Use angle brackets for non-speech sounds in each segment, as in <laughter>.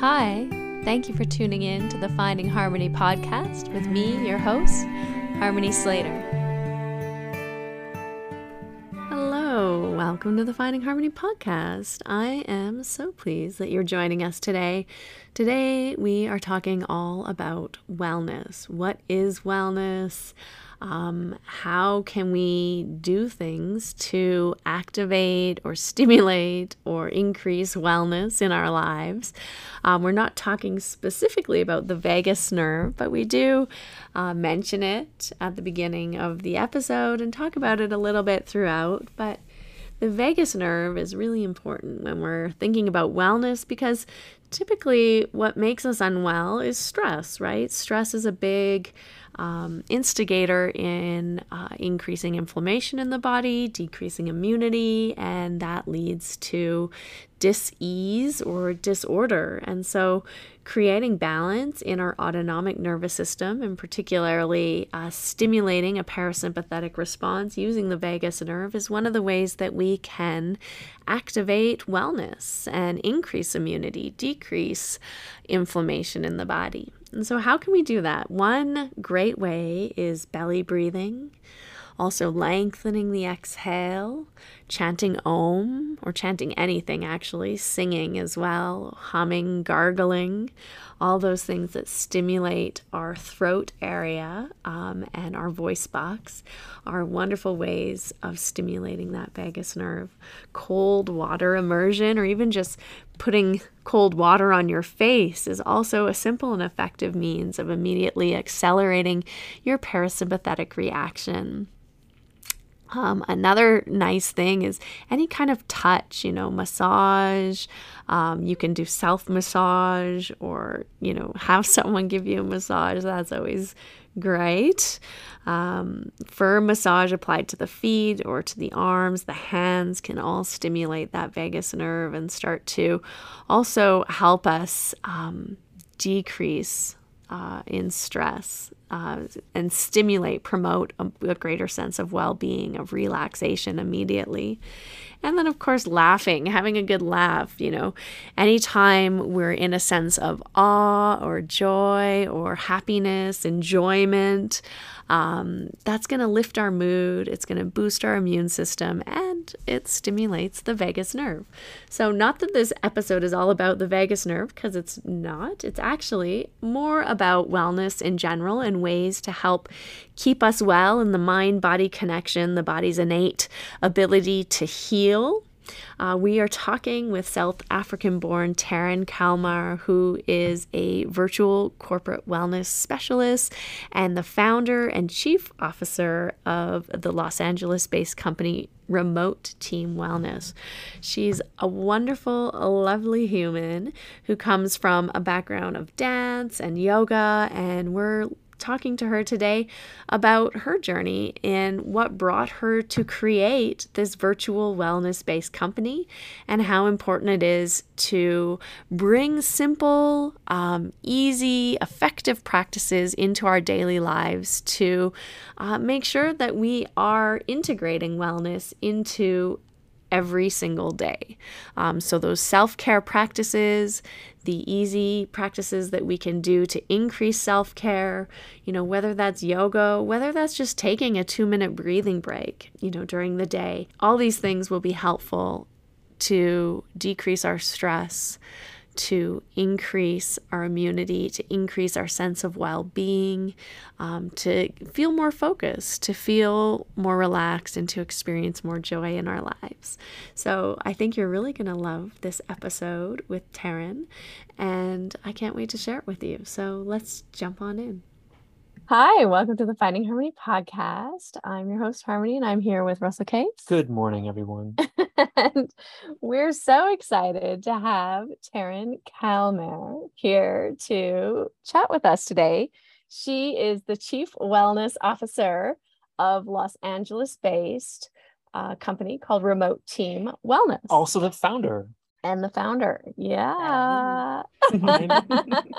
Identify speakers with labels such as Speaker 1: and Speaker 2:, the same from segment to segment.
Speaker 1: Hi, thank you for tuning in to the Finding Harmony podcast with me, your host, Harmony Slater. Welcome to the Finding Harmony podcast. I am so pleased that you're joining us today. Today, we are talking all about wellness. What is wellness? Um, how can we do things to activate or stimulate or increase wellness in our lives? Um, we're not talking specifically about the vagus nerve, but we do uh, mention it at the beginning of the episode and talk about it a little bit throughout. But the vagus nerve is really important when we're thinking about wellness because typically what makes us unwell is stress, right? Stress is a big um, instigator in uh, increasing inflammation in the body, decreasing immunity, and that leads to dis-ease or disorder. And so, creating balance in our autonomic nervous system, and particularly uh, stimulating a parasympathetic response using the vagus nerve, is one of the ways that we can activate wellness and increase immunity, decrease inflammation in the body. And so, how can we do that? One great way is belly breathing, also lengthening the exhale, chanting Om or chanting anything actually, singing as well, humming, gargling, all those things that stimulate our throat area um, and our voice box are wonderful ways of stimulating that vagus nerve. Cold water immersion, or even just putting cold water on your face, is also a simple and effective means of immediately accelerating your parasympathetic reaction. Um, another nice thing is any kind of touch, you know, massage. Um, you can do self massage or, you know, <laughs> have someone give you a massage. That's always great. Um, firm massage applied to the feet or to the arms, the hands can all stimulate that vagus nerve and start to also help us um, decrease uh, in stress uh, and stimulate, promote a, a greater sense of well being, of relaxation immediately. And then, of course, laughing, having a good laugh. You know, anytime we're in a sense of awe or joy or happiness, enjoyment, um, that's going to lift our mood. It's going to boost our immune system and it stimulates the vagus nerve. So, not that this episode is all about the vagus nerve, because it's not. It's actually more about wellness in general and ways to help keep us well in the mind body connection, the body's innate ability to heal uh, we are talking with South African born Tarin Calmeyer, who is a virtual corporate wellness specialist and the founder and chief officer of the Los Angeles based company Remote Team Wellness. She's a wonderful, lovely human who comes from a background of dance and yoga, and we're talking to her today about her journey and what brought her to create this virtual wellness based company and how important it is to bring simple, um, easy, effective practices into our daily lives to uh, make sure that we are integrating wellness into every single day. Um, so, those self care practices, the easy practices that we can do to increase self care, you know, whether that's yoga, whether that's just taking a two minute breathing break, you know, during the day, all these things will be helpful to decrease our stress, to increase our immunity, to increase our sense of well being, um, to feel more focused, to feel more relaxed, and to experience more joy in our lives. So I think you're really going to love this episode with Tarin, and I can't wait to share it with you. So let's jump on in. Hi, welcome to the Finding Harmony podcast. I'm your host, Harmony, and I'm here with Russell Case.
Speaker 2: Good morning, everyone. <laughs>
Speaker 1: and we're so excited to have Tarin Calmeyer here to chat with us today. She is the Chief Wellness Officer of Los Angeles based uh, company called Remote Team Wellness.
Speaker 2: Also, the founder.
Speaker 1: And the founder. Yeah. <laughs> <laughs>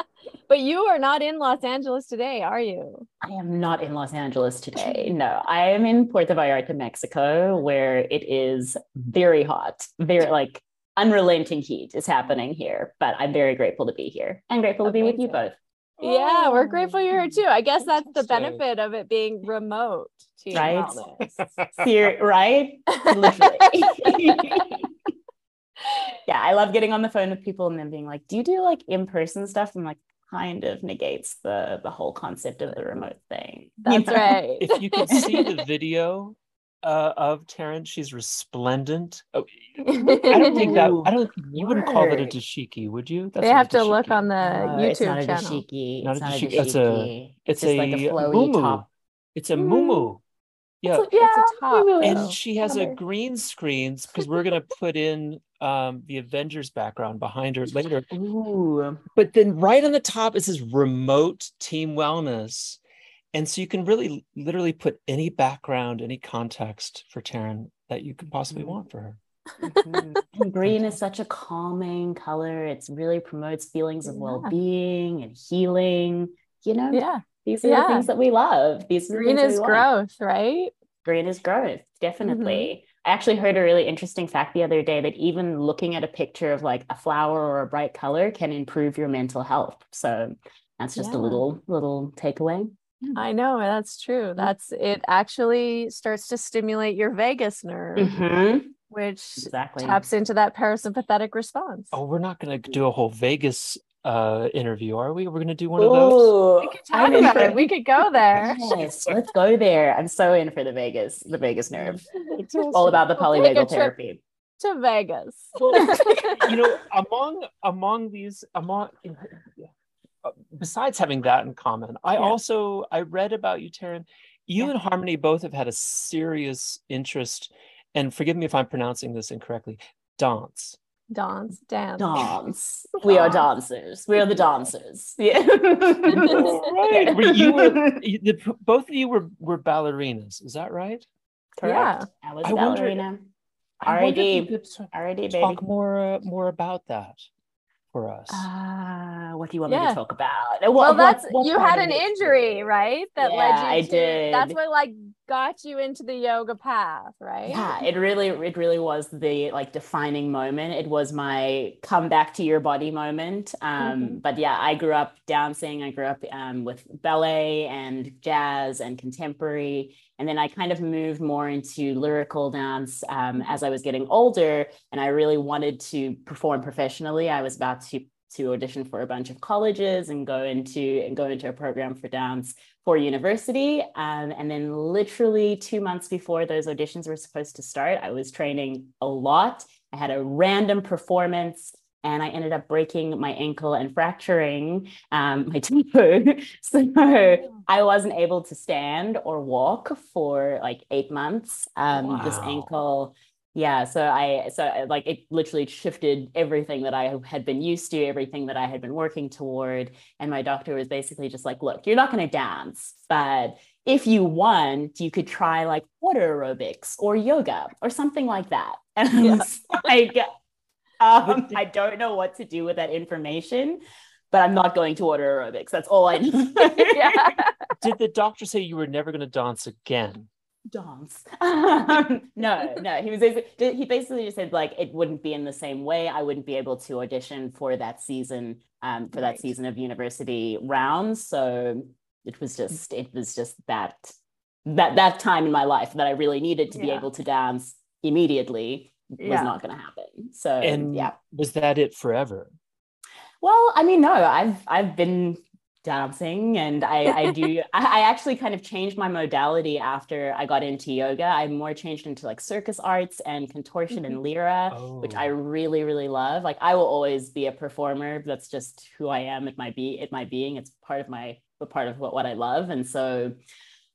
Speaker 1: but you are not in Los Angeles today, are you?
Speaker 3: I am not in Los Angeles today. No, I am in Puerto Vallarta, Mexico, where it is very hot, very like unrelenting heat is happening here, but I'm very grateful to be here and grateful to be with you both.
Speaker 1: Yeah, we're oh, grateful you're here too. I guess that's the benefit of it being remote. Team
Speaker 3: Right.
Speaker 1: wellness. <laughs>
Speaker 3: Here, right? Literally. <laughs> <laughs> yeah, I love getting on the phone with people and then being like, "Do you do like in-person stuff?" I'm like, kind of negates the the whole concept of the remote thing.
Speaker 1: That's right.
Speaker 2: if you could see the <laughs> video uh, of Tarin, she's resplendent. Oh, I don't think that. I don't. You wouldn't call that a dashiki, would you?
Speaker 1: they have to look on the
Speaker 3: No, it's not
Speaker 1: YouTube
Speaker 3: a
Speaker 1: channel.
Speaker 3: dashiki.
Speaker 2: Not
Speaker 3: It's
Speaker 2: a
Speaker 3: not a
Speaker 2: dashiki, it's a-
Speaker 3: dashiki.
Speaker 2: It's, a,
Speaker 3: like a flowy
Speaker 2: muumuu.
Speaker 3: top.
Speaker 2: It's a
Speaker 3: Mm.
Speaker 2: muumuu. Yeah,
Speaker 3: It's a, yeah,
Speaker 1: It's a top.
Speaker 2: and she has a green screen because we're gonna put in um the Avengers background behind her later.
Speaker 3: Ooh.
Speaker 2: But then right on the top it says remote team wellness. And so you can really literally put any background, any context for Tarin that you could possibly
Speaker 3: Mhm.
Speaker 2: want for her.
Speaker 3: Mhm. <laughs> Green is such a calming color. It really promotes feelings of
Speaker 1: Yeah.
Speaker 3: well-being and healing. You know,
Speaker 1: Yeah.
Speaker 3: these are
Speaker 1: Yeah.
Speaker 3: the things that we love. These are
Speaker 1: Green
Speaker 3: things that
Speaker 1: is growth, right?
Speaker 3: Green is growth, definitely.
Speaker 1: Mm-hmm.
Speaker 3: I actually heard a really interesting fact the other day that even looking at a picture of like a flower or a bright color can improve your mental health. So that's just
Speaker 1: Yeah.
Speaker 3: a little little takeaway.
Speaker 1: I know that's true. That's it actually starts to stimulate your vagus nerve,
Speaker 3: Mhm.
Speaker 1: which
Speaker 3: Exactly.
Speaker 1: taps into that parasympathetic response.
Speaker 2: Oh, we're not gonna do a whole Vegas uh interview, are we? We're gonna do one of those.
Speaker 1: We could
Speaker 3: I'm
Speaker 1: talk about it. We could go there.
Speaker 3: Yes, let's go there. I'm so in for the Vegas, the Vegas nerve. <laughs> All about the
Speaker 1: We'll
Speaker 3: polyvagal therapy.
Speaker 1: to Vegas.
Speaker 2: Well, <laughs> you know, among among these among uh, besides having that in common, I
Speaker 3: Yeah.
Speaker 2: also I read about you, Tarin. You
Speaker 3: Yeah.
Speaker 2: and Harmony both have had a serious interest, and forgive me if I'm pronouncing this incorrectly. Dance.
Speaker 1: Dance, dance.
Speaker 3: Dance. We are dancers. We are the dancers. Yeah.
Speaker 2: right. Were you were <laughs> you- the, both of you were were ballerinas. Is that right?
Speaker 3: Correct. I was
Speaker 2: I
Speaker 3: a ballerina.
Speaker 2: I wonder
Speaker 3: RID. RID, baby.
Speaker 2: talk more uh, more about that for us.
Speaker 3: Ah, what do you want me to talk about? What-
Speaker 1: well, that's
Speaker 3: what
Speaker 1: you had an injury, right? That
Speaker 3: Yeah,
Speaker 1: led you
Speaker 3: I
Speaker 1: to that's
Speaker 3: did.
Speaker 1: what like got you into the yoga path, right?
Speaker 3: Yeah, it really, it really was the like defining moment. It was my come back to your body moment. Um,
Speaker 1: Mhm.
Speaker 3: But yeah, I grew up dancing. I grew up um, with ballet and jazz and contemporary. And then I kind of moved more into lyrical dance um, as I was getting older. And I really wanted to perform professionally. I was about to to audition for a bunch of colleges and go into and go into a program for dance for university. Um, and then literally two months before those auditions were supposed to start, I was training a lot. I had a random performance and I ended up breaking my ankle and fracturing um, my <laughs> toe. so I wasn't able to stand or walk for like eight months. Um, This ankle yeah so i so like it literally shifted everything that i had been used to everything that i had been working toward and my doctor was basically just like look you're not going to dance but if you want you could try like water aerobics or yoga or something like that <laughs> and i
Speaker 1: Yeah.
Speaker 3: was like um, <laughs> i don't know what to do with that information but i'm not going to water aerobics that's all i know <laughs>
Speaker 1: yeah.
Speaker 2: Did the doctor say you were never going to dance again?
Speaker 3: Dance. <laughs> <laughs> No, no. He was basi- he basically just said like it wouldn't be in the same way. I wouldn't be able to audition for that season, um, for
Speaker 1: Right.
Speaker 3: that season of university rounds. So it was just it was just that that that time in my life that I really needed to be able to dance immediately was
Speaker 1: Yeah.
Speaker 3: not going to happen. So
Speaker 2: And
Speaker 3: yeah.
Speaker 2: was that it forever?
Speaker 3: Well, I mean, no, I've I've been dancing and I, I do <laughs> I, I actually kind of changed my modality after I got into yoga. I more changed into like circus arts and contortion and mm-hmm. lyra, which I
Speaker 2: Oh.
Speaker 3: really, really love. Like I will always be a performer. That's just who I am. It might be, it might being. It's part of my a part of what, what I love. And so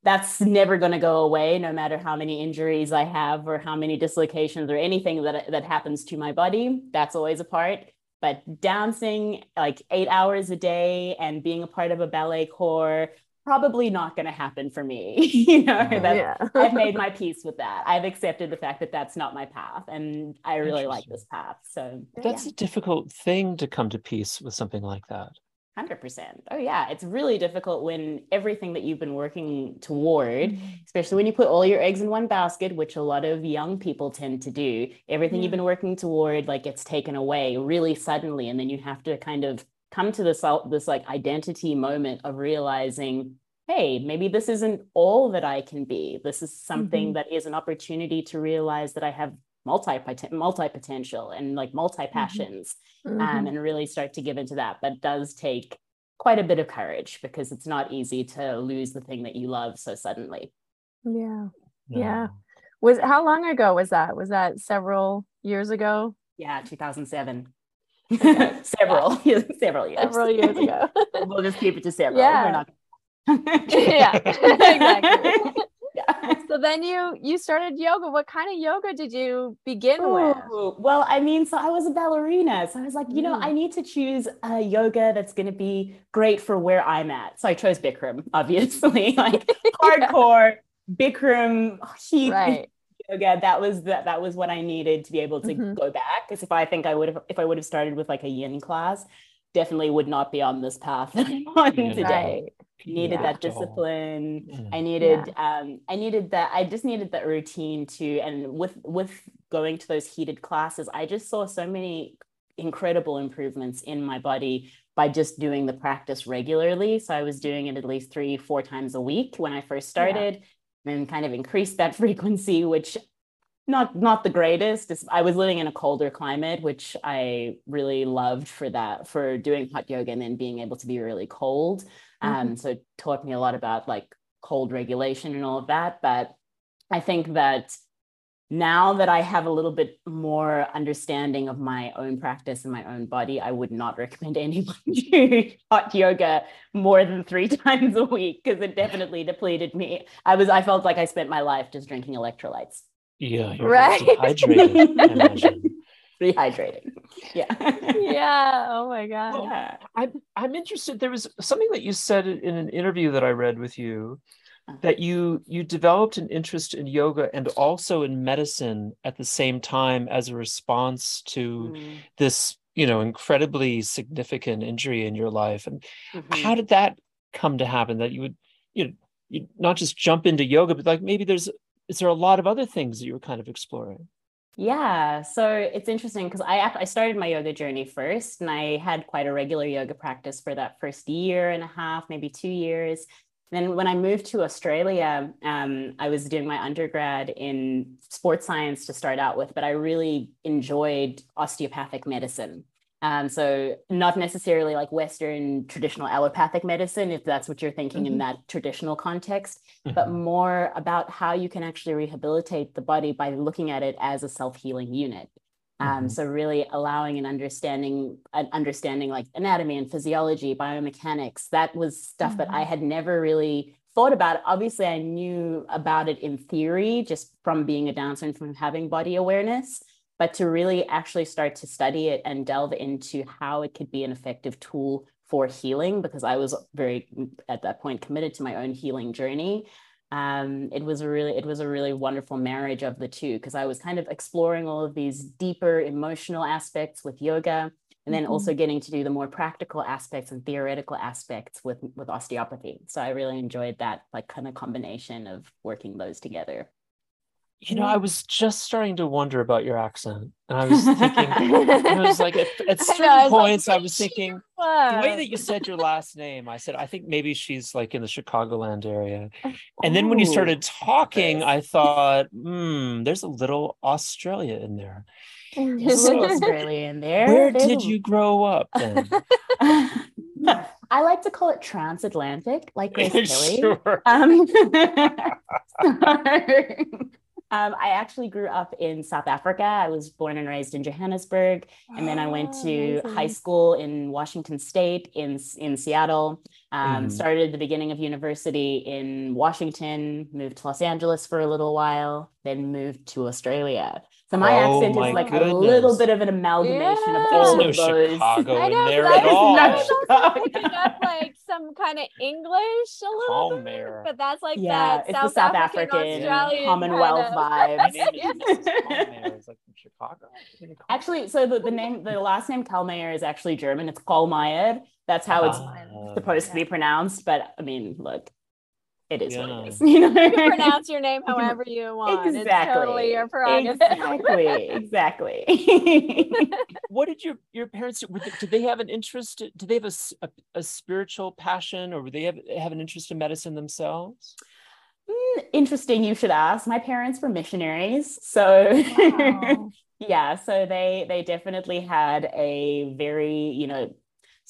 Speaker 3: that's never going to go away no matter how many injuries I have or how many dislocations or anything that that happens to my body. That's always a part but dancing like eight hours a day and being a part of a ballet corps probably not going to happen for me <laughs> you know
Speaker 2: No.
Speaker 1: yeah.
Speaker 3: i've made <laughs> my peace with that i've accepted the fact that that's not my path and i really like this path so
Speaker 2: That's a difficult thing to come to peace with something like that.
Speaker 3: 100%. Oh, yeah. It's really difficult when everything that you've been working toward, mm-hmm. especially when you put all your eggs in one basket, which a lot of young people tend to do, everything you've been working toward like gets taken away really suddenly. And then you have to kind of come to this, this like identity moment of realizing, hey, maybe this isn't all that I can be. This is something mm-hmm. that is an opportunity to realize that I have multi multi potential and like multi passions mm-hmm. um, mm-hmm. and really start to give into that but it does take quite a bit of courage because it's not easy to lose the thing that you love so suddenly.
Speaker 1: Yeah. Yeah. Was how long ago was that? Was that several years ago?
Speaker 3: Yeah 2007 <laughs> several. <laughs> Several years.
Speaker 1: Several years ago. <laughs>
Speaker 3: We'll just keep it to several. Yeah, not...
Speaker 1: yeah. Exactly so then you you started yoga. What kind of yoga did you begin Ooh, with?
Speaker 3: Well, I mean, so I was a ballerina. So I was like, you know, mm. I need to choose a yoga that's going to be great for where I'm at. So I chose Bikram, <laughs> obviously, <laughs> like hardcore Bikram heat right. yoga. That was that that was what I needed to be able to mm-hmm. go back. Because if I think I would have if I would have started with like a yin class, definitely would not be on this path that I'm on yeah. today. Right needed yeah. that discipline mm. i needed yeah. um i needed that i just needed that routine too and with with going to those heated classes i just saw so many incredible improvements in my body by just doing the practice regularly so i was doing it at least three four times a week when i first started yeah. and kind of increased that <laughs> frequency which not not the greatest i was living in a colder climate which i really loved for that for doing hot yoga and then being able to be really cold. Um, so taught me a lot about like cold regulation and all of that. But I think that now that I have a little bit more understanding of my own practice and my own body, I would not <laughs> recommend anyone do hot yoga more than three <laughs> times a week because it definitely depleted me. I was I felt like I spent my life just drinking electrolytes.
Speaker 2: Yeah, right. Dehydrated,
Speaker 3: rehydrating. Yeah. <laughs>
Speaker 1: yeah. Oh my God. Well,
Speaker 2: yeah. I'm I'm interested. There was something that you said in an interview that I read with you uh-huh. that you you developed an interest in yoga and also in medicine at the same time as a response to mm. this you know incredibly significant injury in your life and mm-hmm. how did that come to happen that you would you know you not just jump into yoga but like maybe there's is there a lot of other things that you were kind of exploring
Speaker 3: yeah, so it's interesting because I I started my yoga journey first, and I had quite a regular yoga practice for that first year and a half, maybe two years. Then when I moved to Australia, um, I was doing my undergrad in sports science to start out with, but I really enjoyed osteopathic medicine. Um, so not necessarily like Western traditional allopathic medicine, if that's what you're thinking mm-hmm. in that traditional context, mm-hmm. but more about how you can actually rehabilitate the body by looking at it as a self-healing unit. Um, mm-hmm. So really allowing an understanding, an understanding like anatomy and physiology, biomechanics. That was stuff that I mm-hmm. had never really thought about. Obviously, I knew about it in theory, just from being a dancer and from having body awareness but to really actually start to study it and delve into how it could be an effective tool for healing because I was very at that point committed to my own healing journey. Um, it was a really it was a really wonderful marriage of the two because I was kind of exploring all of these deeper emotional aspects with yoga and then mm-hmm. also getting to do the more practical aspects and theoretical aspects with with osteopathy. So I really enjoyed that like kind of combination of working those together.
Speaker 2: You know, I was just starting to wonder about your accent, and I <laughs> was thinking, I was like, at, <laughs> at certain I points, like, I was thinking the way that you said your last name. I said, I think maybe she's like in the Chicagoland area. And then when you started talking, I thought, hmm, there's a little Australia in there. <laughs>
Speaker 3: There's a little Australia in there.
Speaker 2: Where did you grow up then?
Speaker 3: I like to call it transatlantic, like Grace Kelly. Sure. Um, um, I actually grew up in South Africa. I was born and raised in Johannesburg, and then I went oh, to high school in Washington State, in in Seattle. Um, mm. Started the beginning of university in Washington. Moved to Los Angeles for a little while, then moved to Australia. So my
Speaker 2: Oh
Speaker 3: accent
Speaker 2: my
Speaker 3: is like a little bit of an amalgamation of
Speaker 1: Yeah.
Speaker 2: There's
Speaker 3: all
Speaker 2: no
Speaker 3: of those.
Speaker 2: Chicago
Speaker 1: I know,
Speaker 2: in there
Speaker 1: but I
Speaker 2: at
Speaker 1: was,
Speaker 2: all.
Speaker 1: I was also
Speaker 3: Chicago.
Speaker 1: picking up like some kind of English a little bit,
Speaker 2: Palmer.
Speaker 1: but that's like
Speaker 3: Yeah,
Speaker 1: that
Speaker 3: it's
Speaker 1: South
Speaker 3: the South
Speaker 1: African,
Speaker 3: African
Speaker 1: Australian
Speaker 3: Commonwealth
Speaker 1: kind of-
Speaker 3: vibes. <laughs>
Speaker 2: Is It's like from Chicago.
Speaker 3: Actually, so the, the name, the last name Calmeyer is actually German. It's Kolmeyer. That's how it's supposed to be pronounced. But I mean, look, it is what it is. <laughs> You know,
Speaker 1: You can pronounce your name <laughs> however you want. It's
Speaker 3: exactly.
Speaker 1: totally your prerogative.
Speaker 3: Exactly. Exactly. <laughs>
Speaker 2: What did your your parents do? Did they have an interest? Did they have a a spiritual passion, or did they have have an interest in medicine themselves?
Speaker 3: Mm, Interesting. You should ask. My parents were missionaries, so
Speaker 1: Wow.
Speaker 3: yeah so they they definitely had a very you know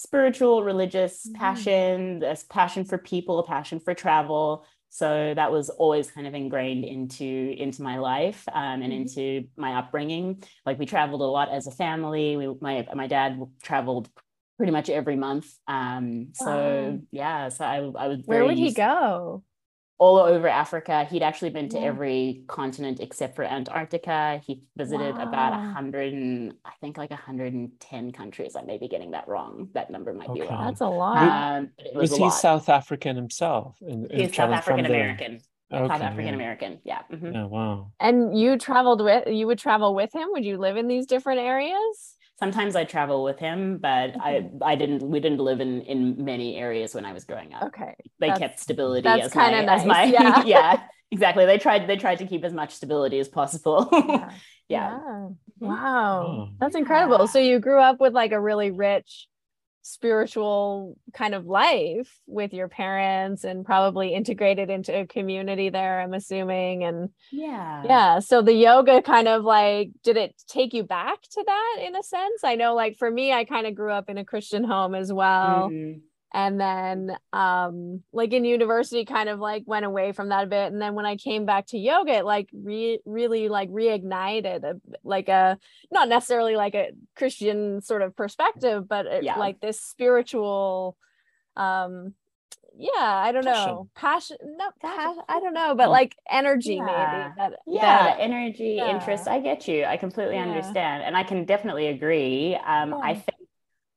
Speaker 3: spiritual religious
Speaker 1: Mhm.
Speaker 3: passion this passion for people a passion for travel so that was always kind of ingrained into into my life um, and
Speaker 1: Mhm.
Speaker 3: into my upbringing like we traveled a lot as a family we, my my dad traveled pretty much every month um so
Speaker 1: Wow.
Speaker 3: yeah so i, I was
Speaker 1: Where would he go?
Speaker 3: All over Africa. He'd actually been to
Speaker 1: Yeah.
Speaker 3: every continent except for Antarctica. He visited about a hundred and I think like hundred and ten countries. I may be getting that wrong. That number might be wrong.
Speaker 1: That's a lot.
Speaker 3: Um, it was,
Speaker 2: Was
Speaker 3: a
Speaker 2: he
Speaker 3: lot.
Speaker 2: South African himself? And, and
Speaker 3: He's South
Speaker 2: from
Speaker 3: African? American.
Speaker 2: Okay,
Speaker 3: South African
Speaker 2: yeah.
Speaker 3: American. Yeah.
Speaker 2: Yeah, wow.
Speaker 1: and you traveled with you would travel with him? Would you live in these different areas?
Speaker 3: Sometimes I travel with him, but I
Speaker 1: Mhm.
Speaker 3: I didn't. We didn't live in in many areas when I was growing up.
Speaker 1: Okay.
Speaker 3: They
Speaker 1: that's-
Speaker 3: kept stability
Speaker 1: that's
Speaker 3: as my
Speaker 1: kinda
Speaker 3: as my <laughs>
Speaker 1: yeah.
Speaker 3: yeah exactly. They tried they tried to keep as much stability as possible. <laughs>
Speaker 1: Yeah.
Speaker 3: yeah.
Speaker 1: Yeah. Wow.
Speaker 2: Oh.
Speaker 1: That's incredible. So you grew up with like a really rich spiritual kind of life with your parents and probably integrated into a community there, I'm assuming. And
Speaker 3: Yeah.
Speaker 1: yeah, so the yoga kind of like, did it take you back to that in a sense? I know, like, for me, I kind of grew up in a Christian home as well
Speaker 3: Mhm.
Speaker 1: And then um like in university kind of like went away from that a bit. And then when i came back to yoga it like re- really like reignited a, like a not necessarily like a christian sort of perspective but it,
Speaker 3: Yeah.
Speaker 1: like this spiritual um yeah i don't know. Passion. No passion, i don't know but like energy
Speaker 3: Yeah.
Speaker 1: maybe that
Speaker 3: yeah
Speaker 1: that-
Speaker 3: energy
Speaker 1: yeah.
Speaker 3: interest i get you. I completely understand. And i can definitely agree. Um i think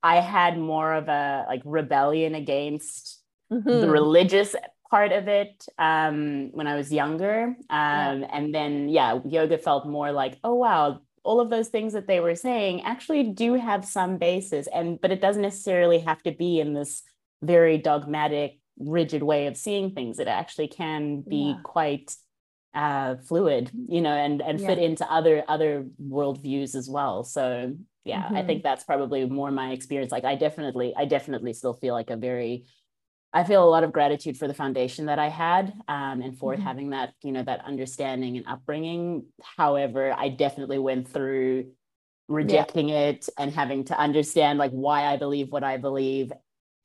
Speaker 3: i had more of a like rebellion against the
Speaker 1: Mhm.
Speaker 3: religious part of it um when i was younger. Um and then yeah yoga felt more like oh wow all of those things that they were saying actually do have some basis and but it doesn't necessarily have to be in this very dogmatic rigid way of seeing things. It actually can be
Speaker 1: Yeah.
Speaker 3: quite uh fluid you know and and fit into other other worldviews as well. So yeah i
Speaker 1: Mhm.
Speaker 3: think that's probably more my experience like i definitely i definitely still feel like a very I feel a lot of gratitude for the foundation that I had um, and for
Speaker 1: Mhm.
Speaker 3: having that, you know, that understanding and upbringing. However, I definitely went through rejecting it and having to understand like why I believe what I believe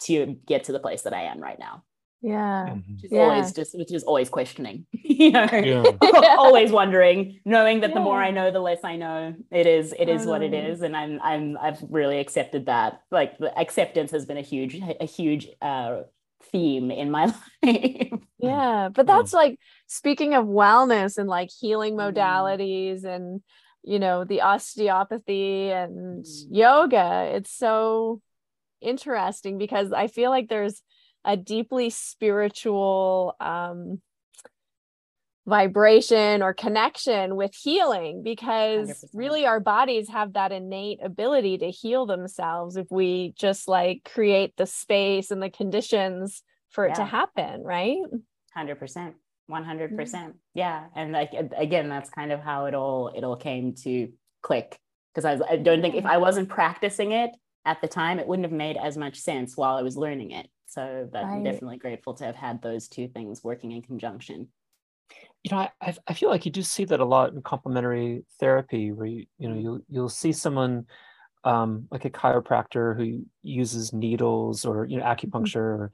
Speaker 3: to get to the place that I am right now.
Speaker 1: Yeah
Speaker 2: Mhm.
Speaker 3: Which is
Speaker 1: Yeah.
Speaker 3: always just which is always questioning, <laughs> you know,
Speaker 2: Yeah. <laughs>
Speaker 3: always wondering, knowing that the more I know, the less I know. It is it is what it
Speaker 1: Totally.
Speaker 3: and I'm I'm I've really accepted that. Like the acceptance has been a huge a huge uh, theme in my <laughs> life.
Speaker 1: Yeah, but
Speaker 2: Yeah.
Speaker 1: that's like speaking of wellness and like healing
Speaker 3: Mm.
Speaker 1: modalities and you know the osteopathy and
Speaker 3: Mm.
Speaker 1: yoga. It's so interesting because I feel like there's a deeply spiritual um vibration or connection with healing because
Speaker 3: 100%.
Speaker 1: really our bodies have that innate ability to heal themselves if we just like create the space and the conditions for it to happen, right?
Speaker 3: Hundred percent, one hundred percent. Yeah, and like again, that's kind of how it all it all came to click. Because I, was- I don't think if I wasn't practicing it at the time, it wouldn't have made as much sense while I was learning it. So that I'm definitely grateful to have had those two things working in conjunction.
Speaker 2: you know, I, I I feel like you do see that a lot in complementary therapy, where you you know you'll you'll see someone um, like a chiropractor who uses needles or you know acupuncture. Or,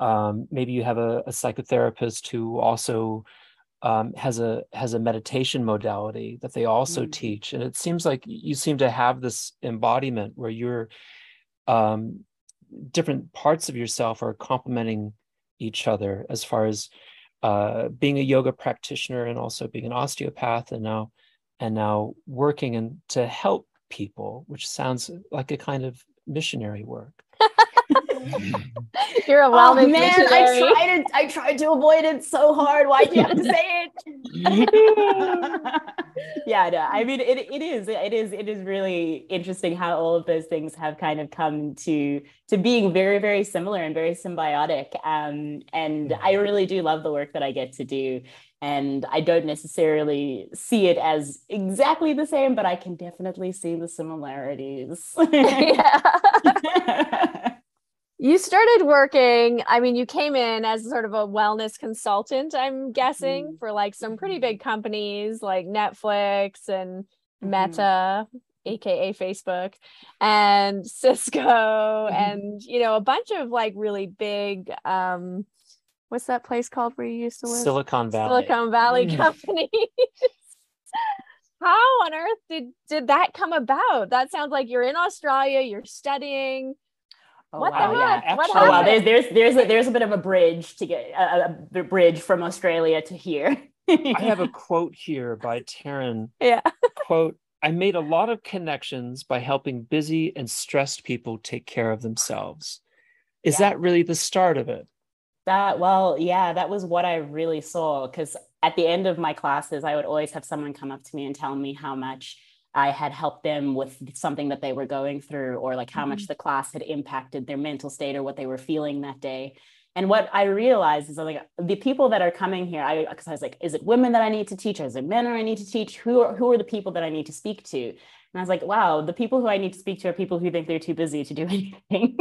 Speaker 2: um, maybe you have a, a psychotherapist who also um, has a has a meditation modality that they also
Speaker 3: Mhm.
Speaker 2: teach, and it seems like you seem to have this embodiment where you're um, different parts of yourself are complementing each other as far as uh, being a yoga practitioner and also being an osteopath and now and now working and to help people, which sounds like a kind of missionary work. <laughs>
Speaker 1: You're a wellness oh, man.
Speaker 3: Missionary. I tried to, I tried to avoid it so hard. Why'd you have to say it? <laughs> <laughs> yeah, no, I mean it, it is it is it is really interesting how all of those things have kind of come to to being very, very similar and very symbiotic. Um, and I really do love the work that I get to do. And I don't necessarily see it as exactly the same, but I can definitely see the similarities. <laughs> <laughs>
Speaker 1: you started working i mean you came in as sort of a wellness consultant i'm guessing mm-hmm. for like some pretty big companies like netflix and mm-hmm. meta aka facebook and <laughs> cisco mm-hmm. and you know a bunch of like really big um what's that place called where you used to live
Speaker 2: silicon valley
Speaker 1: silicon valley mm. companies <laughs> how on earth did did that come about that sounds like you're in australia you're studying
Speaker 3: Oh, what wow, yeah. Actually, oh, wow. There's there's there's a, there's a bit of a bridge to get a, a bridge from Australia to here.
Speaker 2: I have a <laughs> quote here by Tarin.
Speaker 1: Yeah.
Speaker 2: quote, I made a lot of connections by helping busy and stressed people take care of themselves. Is yeah. that really the start of it?
Speaker 3: That well, yeah, that was what I really saw because at the end of my classes, I would always have someone come up to me and tell me how much I had helped them with something that they were going through, or like how mm-hmm. much the class had impacted their mental state or what they were feeling that day. And what I realized is that like the people that are coming here, I because I was like, is it women that I need to teach? Or is it men or I need to teach? Who are who are the people that I need to speak to? And I was like, wow, the people who I need to speak to are people who think they're too busy to do <laughs> anything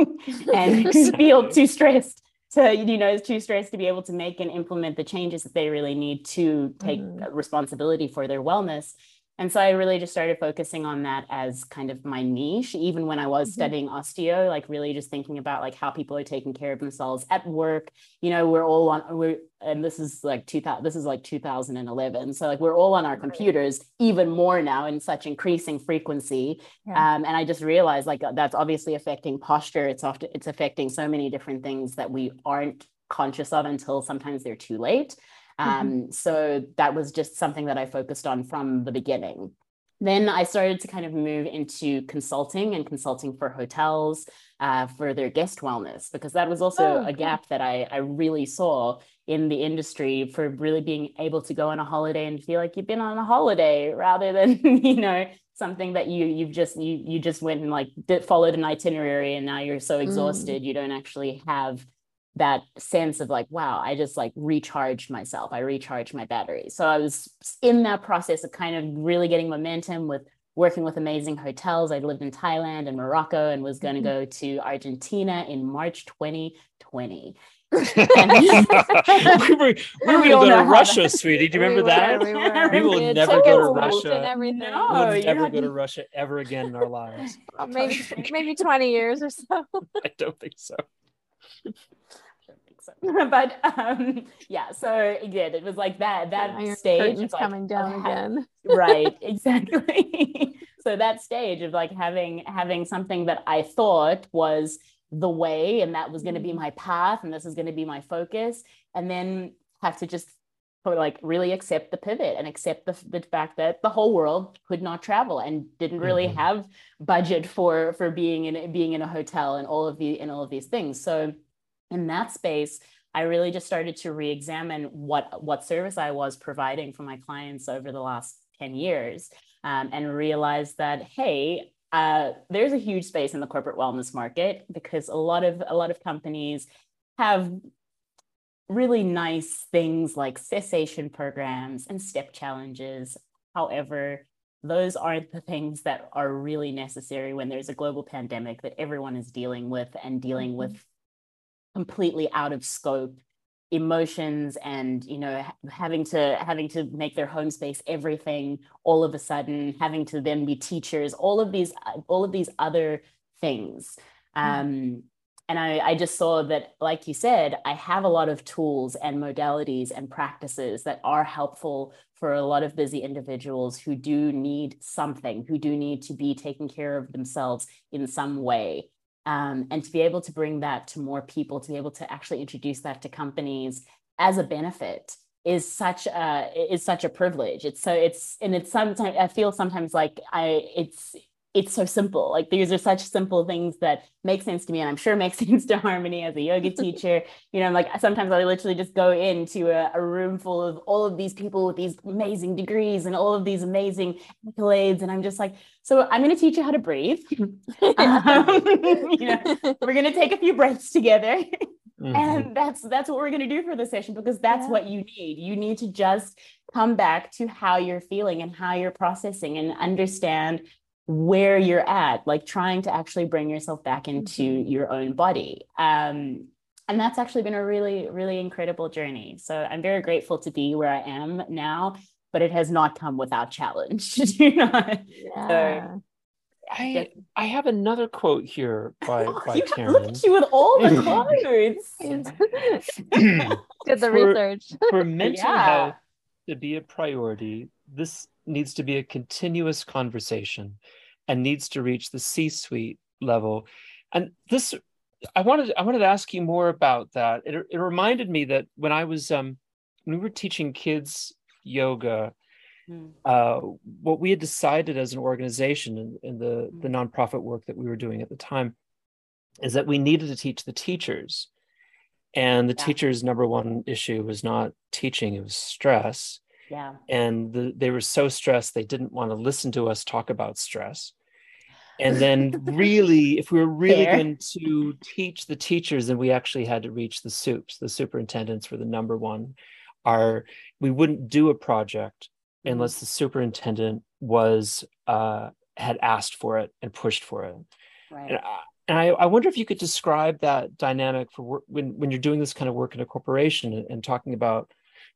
Speaker 3: and <laughs> <laughs> feel too stressed to, you know, too stressed to be able to make and implement the changes that they really need to take mm-hmm. responsibility for their wellness. And so I really just started focusing on that as kind of my niche, even when I was mm-hmm. studying osteo, like really just thinking about like how people are taking care of themselves at work. You know, we're all on we're and this is like 2000 this is like 2011 so like we're all on our computers even more now in such increasing frequency yeah. um, and i just realized like that's obviously affecting posture it's often it's affecting so many different things that we aren't conscious of until sometimes they're too late. Um, mm-hmm. So that was just something that I focused on from the beginning. Then I started to kind of move into consulting and consulting for hotels uh, for their guest wellness, because that was also oh, a gap that I, I really saw in the industry for really being able to go on a holiday and feel like you've been on a holiday rather than, <laughs> you know, something that you you've just you you just went and like did, followed an itinerary and now you're so mm. exhausted mm. you don't actually have that sense of like wow i just like recharged myself i recharged my battery so i was in that process of kind of really getting momentum with working with amazing hotels I'd lived in thailand and morocco and was going to mm-hmm. go to argentina in march 2020 <laughs> <laughs> we
Speaker 2: were, we were going to Russia, sweetie. Do you <laughs> remember we that? we, were. we will never go to Russia. No, we will never go to Russia ever again in our lives.
Speaker 1: Maybe maybe 20 years or so.
Speaker 2: I don't think so. <laughs>
Speaker 3: but um, yeah, so again, it was like that that Iron stage
Speaker 1: is like, coming down again. <laughs>
Speaker 3: right, exactly. <laughs> so that stage of like having having something that I thought was the way and that was going to be mm-hmm. my path and this is going to be my focus and then have to just like really accept the pivot and accept the, the fact that the whole world could not travel and didn't really mm-hmm. have budget for for being in being in a hotel and all of the and all of these things so in that space, I really just started to re-examine what what service I was providing for my clients over the last 10 years um, and realized that, hey, uh, there's a huge space in the corporate wellness market because a lot of a lot of companies have really nice things like cessation programs and step challenges. However, those aren't the things that are really necessary when there's a global pandemic that everyone is dealing with and dealing mm-hmm. with completely out of scope emotions and you know having to having to make their home space everything all of a sudden having to then be teachers all of these all of these other things mm. um, and I, I just saw that like you said i have a lot of tools and modalities and practices that are helpful for a lot of busy individuals who do need something who do need to be taking care of themselves in some way um, and to be able to bring that to more people, to be able to actually introduce that to companies as a benefit is such a is such a privilege. It's so it's and it's sometimes i feel sometimes like i it's it's so simple. Like these are such simple things that make sense to me, and I'm sure <laughs> make sense to Harmony as a yoga <laughs> teacher. You know, I'm like sometimes I literally just go into a, a, room full of all of these people with these amazing degrees and all of these amazing accolades, and I'm just like, so I'm going to teach you how to breathe. <laughs> um, you know, we're going to take a few breaths together. Mm-hmm. And that's that's what we're going to do for the session because that's yeah. what you need. You need to just come back to how you're feeling and how you're processing and understand where you're at, like trying to actually bring yourself back into mm-hmm. your own body. Um, and that's actually been a really, really incredible journey. So I'm very grateful to be where I am now, but it has not come without challenge. <laughs> you know? Yeah.
Speaker 2: So, I I have another quote here by oh, <laughs> by
Speaker 3: you
Speaker 2: Tarin.
Speaker 3: Look at you with all the <laughs> quotes. <clears throat>
Speaker 1: Did the
Speaker 2: for,
Speaker 1: research
Speaker 2: for mental yeah. health to be a priority. This needs to be a continuous conversation and needs to reach the C-suite level. And this, I wanted, I wanted to ask you more about that. It, it reminded me that when I was, um, when we were teaching kids yoga, mm. uh, what we had decided as an organization in, in the, mm. the nonprofit work that we were doing at the time is that we needed to teach the teachers. And the yeah. teachers' number one issue was not teaching, it was stress.
Speaker 3: Yeah.
Speaker 2: And the, they were so stressed, they didn't want to listen to us talk about stress. And then, really, if we were really Fair. going to teach the teachers, then we actually had to reach the soups The superintendents were the number one. Our we wouldn't do a project mm-hmm. unless the superintendent was uh, had asked for it and pushed for it. Right. And, I, and I, I, wonder if you could describe that dynamic for work, when when you're doing this kind of work in a corporation and, and talking about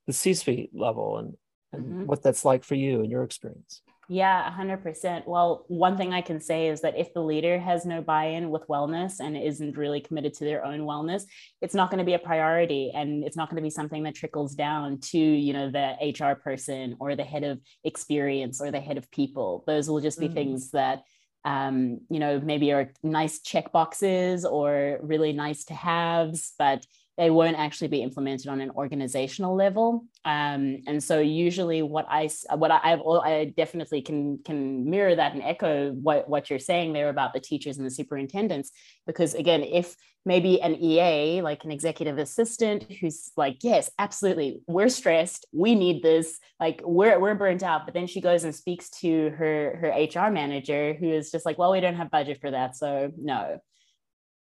Speaker 2: the C-suite level and, and mm-hmm. what that's like for you and your experience.
Speaker 3: Yeah, 100%. Well, one thing I can say is that if the leader has no buy in with wellness and isn't really committed to their own wellness, it's not going to be a priority and it's not going to be something that trickles down to, you know, the HR person or the head of experience or the head of people. Those will just be mm. things that um, you know, maybe are nice check boxes or really nice to haves, but they won't actually be implemented on an organizational level. Um, and so usually what I what I, I've, I definitely can can mirror that and echo what what you're saying there about the teachers and the superintendents because again if maybe an EA like an executive assistant who's like yes absolutely we're stressed we need this like we're we're burnt out but then she goes and speaks to her her HR manager who is just like well we don't have budget for that so no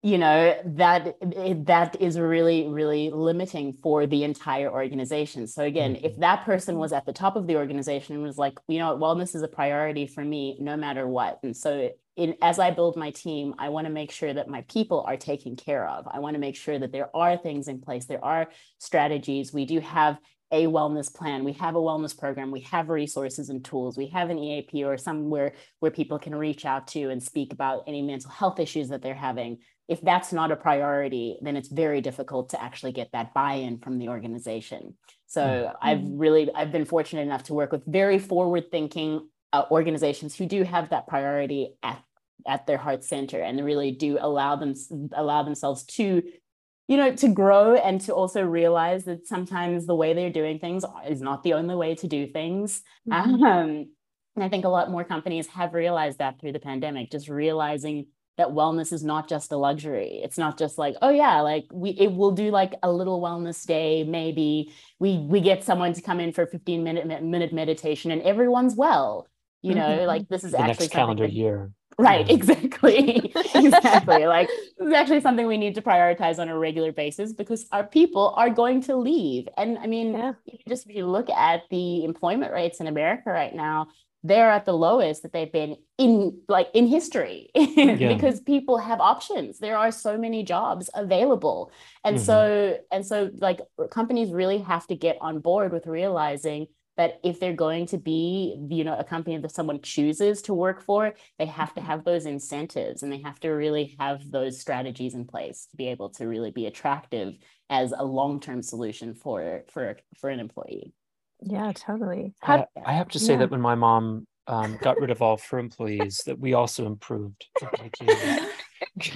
Speaker 3: you know that that is really really limiting for the entire organization. So again if mm-hmm. that person was at the top of the organization and was like you know wellness is a priority for me no matter what. And so in as i build my team i want to make sure that my people are taken care of. I want to make sure that there are things in place. There are strategies. We do have a wellness plan we have a wellness program we have resources and tools we have an eap or somewhere where people can reach out to and speak about any mental health issues that they're having if that's not a priority, then it's very difficult to actually get that buy-in from the organization. So mm-hmm. I've really I've been fortunate enough to work with very forward-thinking uh, organizations who do have that priority at at their heart center and really do allow them allow themselves to you know to grow and to also realize that sometimes the way they're doing things is not the only way to do things mm-hmm. um, and i think a lot more companies have realized that through the pandemic just realizing that wellness is not just a luxury. It's not just like, oh yeah, like we it will do like a little wellness day. Maybe we we get someone to come in for 15 minute minute meditation and everyone's well. You know, mm-hmm. like this is
Speaker 2: the
Speaker 3: actually
Speaker 2: next calendar that, year.
Speaker 3: Right, exactly. <laughs> exactly. Like this is actually something we need to prioritize on a regular basis because our people are going to leave. And I mean, yeah. just if you look at the employment rates in America right now, they're at the lowest that they've been in like in history <laughs> yeah. because people have options there are so many jobs available and mm-hmm. so and so like companies really have to get on board with realizing that if they're going to be you know a company that someone chooses to work for they have to have those incentives and they have to really have those strategies in place to be able to really be attractive as a long-term solution for for for an employee
Speaker 1: yeah, totally.
Speaker 2: How, I, I, have to say yeah. that when my mom um, got rid of all fur employees, that we also improved. <laughs>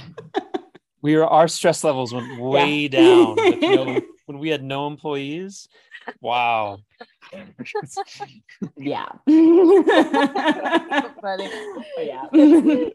Speaker 2: we were our stress levels went way yeah. down <laughs> no, when we had no employees. wow. <laughs>
Speaker 3: yeah. <laughs>
Speaker 4: Funny.
Speaker 3: But yeah. <laughs>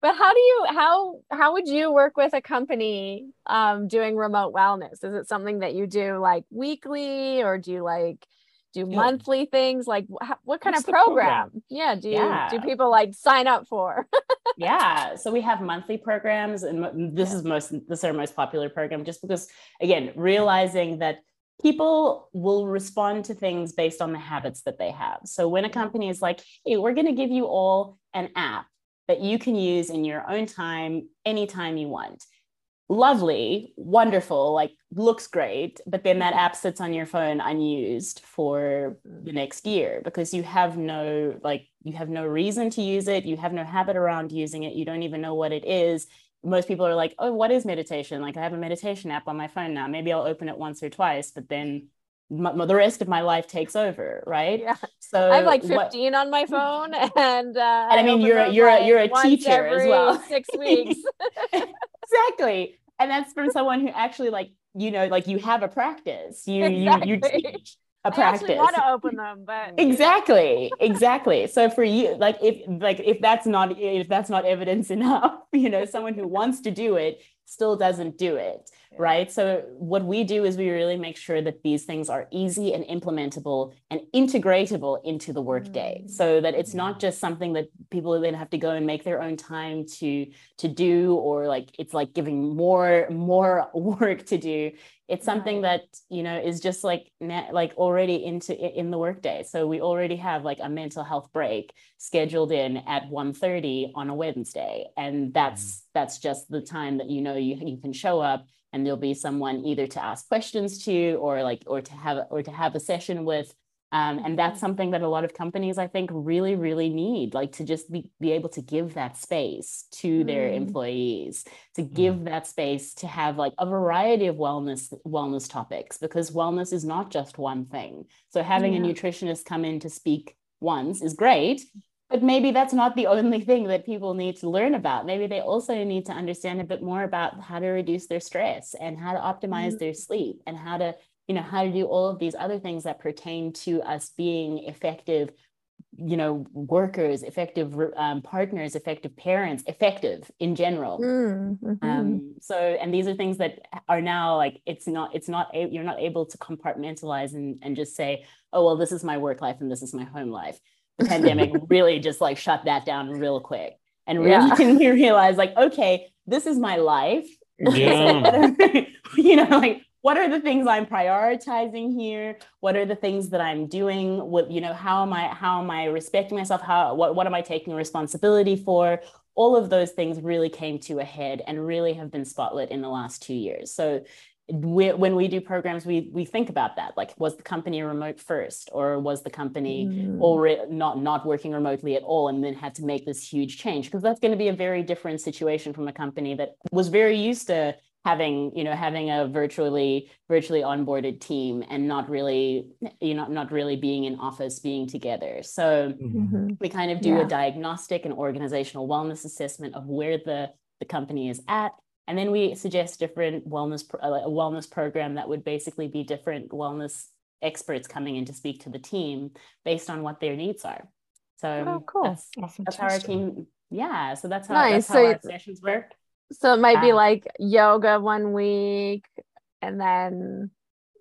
Speaker 4: But how do you how how would you work with a company um doing remote wellness? Is it something that you do like weekly or do you like do
Speaker 2: Yeah.
Speaker 4: monthly things? Like wh- what kind
Speaker 2: What's
Speaker 4: of
Speaker 2: program?
Speaker 4: program? Yeah, do you
Speaker 3: Yeah.
Speaker 4: do people like sign up for? <laughs>
Speaker 3: yeah so we have monthly programs and this is most this is our most popular program just because again realizing that people will respond to things based on the habits that they have so when a company is like hey we're going to give you all an app that you can use in your own time anytime you want lovely wonderful like looks great but then that app sits on your phone unused for the mm. next year because you have no like you have no reason to use it you have no habit around using it you don't even know what it is. Most people are like oh what is meditation? Like i have a meditation app on my phone now. Maybe i'll open it once or twice but then m- the rest of my life takes over right?
Speaker 4: Yeah.
Speaker 3: so
Speaker 4: I have like
Speaker 3: what-
Speaker 4: 15 on my phone <laughs> and uh
Speaker 3: And I mean,
Speaker 4: open
Speaker 3: you're a- you're a- you're a teacher as well.
Speaker 4: 6 <laughs> weeks. <laughs>
Speaker 3: exactly. And that's from someone who actually like you know like you have a practice. You you you teach a practice
Speaker 4: actually want to open them, but
Speaker 3: exactly. Exactly. So for you like if like if that's not if that's not evidence enough you know someone who wants to do it still doesn't do it right? So what we do is we really make sure that these things are easy and implementable and integratable into the workday.
Speaker 4: Mm.
Speaker 3: so that it's not just something that people then have to go and make their own time to to do or like it's like giving more more <laughs> work to do. It's something that you know is just like like already into in the workday. So we already have like a mental health break scheduled in at 1.30 on a wednesday. And that's that's just the time that you know you, you can show up and there'll be someone either to ask questions to or like or to have or to have a session with. Um, and that's something that a lot of companies i think really really need like to just be, be able to give that space to their
Speaker 4: Mm.
Speaker 3: employees to give that space to have like a variety of wellness wellness topics because wellness is not just one thing. So having a nutritionist come in to speak once is great but maybe that's not the only thing that people need to learn about maybe they also need to understand a bit more about how to reduce their stress and how to optimize
Speaker 4: Mhm.
Speaker 3: their sleep and how to you know how to do all of these other things that pertain to us being effective you know workers effective um, partners effective parents effective in general
Speaker 4: Mm, mhm.
Speaker 3: um so and these are things that are now like it's not it's not a, you're not able to compartmentalize and, and just say oh well this is my work life and this is my home life the pandemic <laughs> really just like shut that down real quick. And really
Speaker 4: Yeah.
Speaker 3: and we realized like okay this is my life. <laughs>
Speaker 2: Yeah. <laughs>
Speaker 3: you know like what are the things i'm prioritizing here? What are the things that i'm doing? What you know how am i how am i respecting myself? How what, what am i taking responsibility for? All of those things really came to a head and really have been spotlit in the last two years. So we, when we do programs we we think about that like was the company remote first or was the company
Speaker 4: Mm.
Speaker 3: already not not working remotely at all and then had to make this huge change because that's going to be a very different situation from a company that was very used to having you know having a virtually virtually onboarded team and not really you know not really being in office being together so
Speaker 4: Mhm.
Speaker 3: we kind of do
Speaker 4: Yeah.
Speaker 3: a diagnostic and organizational wellness assessment of where the the company is at and then we suggest different wellness uh, a wellness program that would basically be different wellness experts coming in to speak to the team based on what their needs are so
Speaker 4: Oh, cool.
Speaker 3: that's,
Speaker 2: Oh,
Speaker 3: that's how our team yeah so that's how
Speaker 4: Nice.
Speaker 3: that's how
Speaker 4: So
Speaker 3: our sessions work
Speaker 4: So it might be
Speaker 3: Um,
Speaker 4: like yoga one week and then.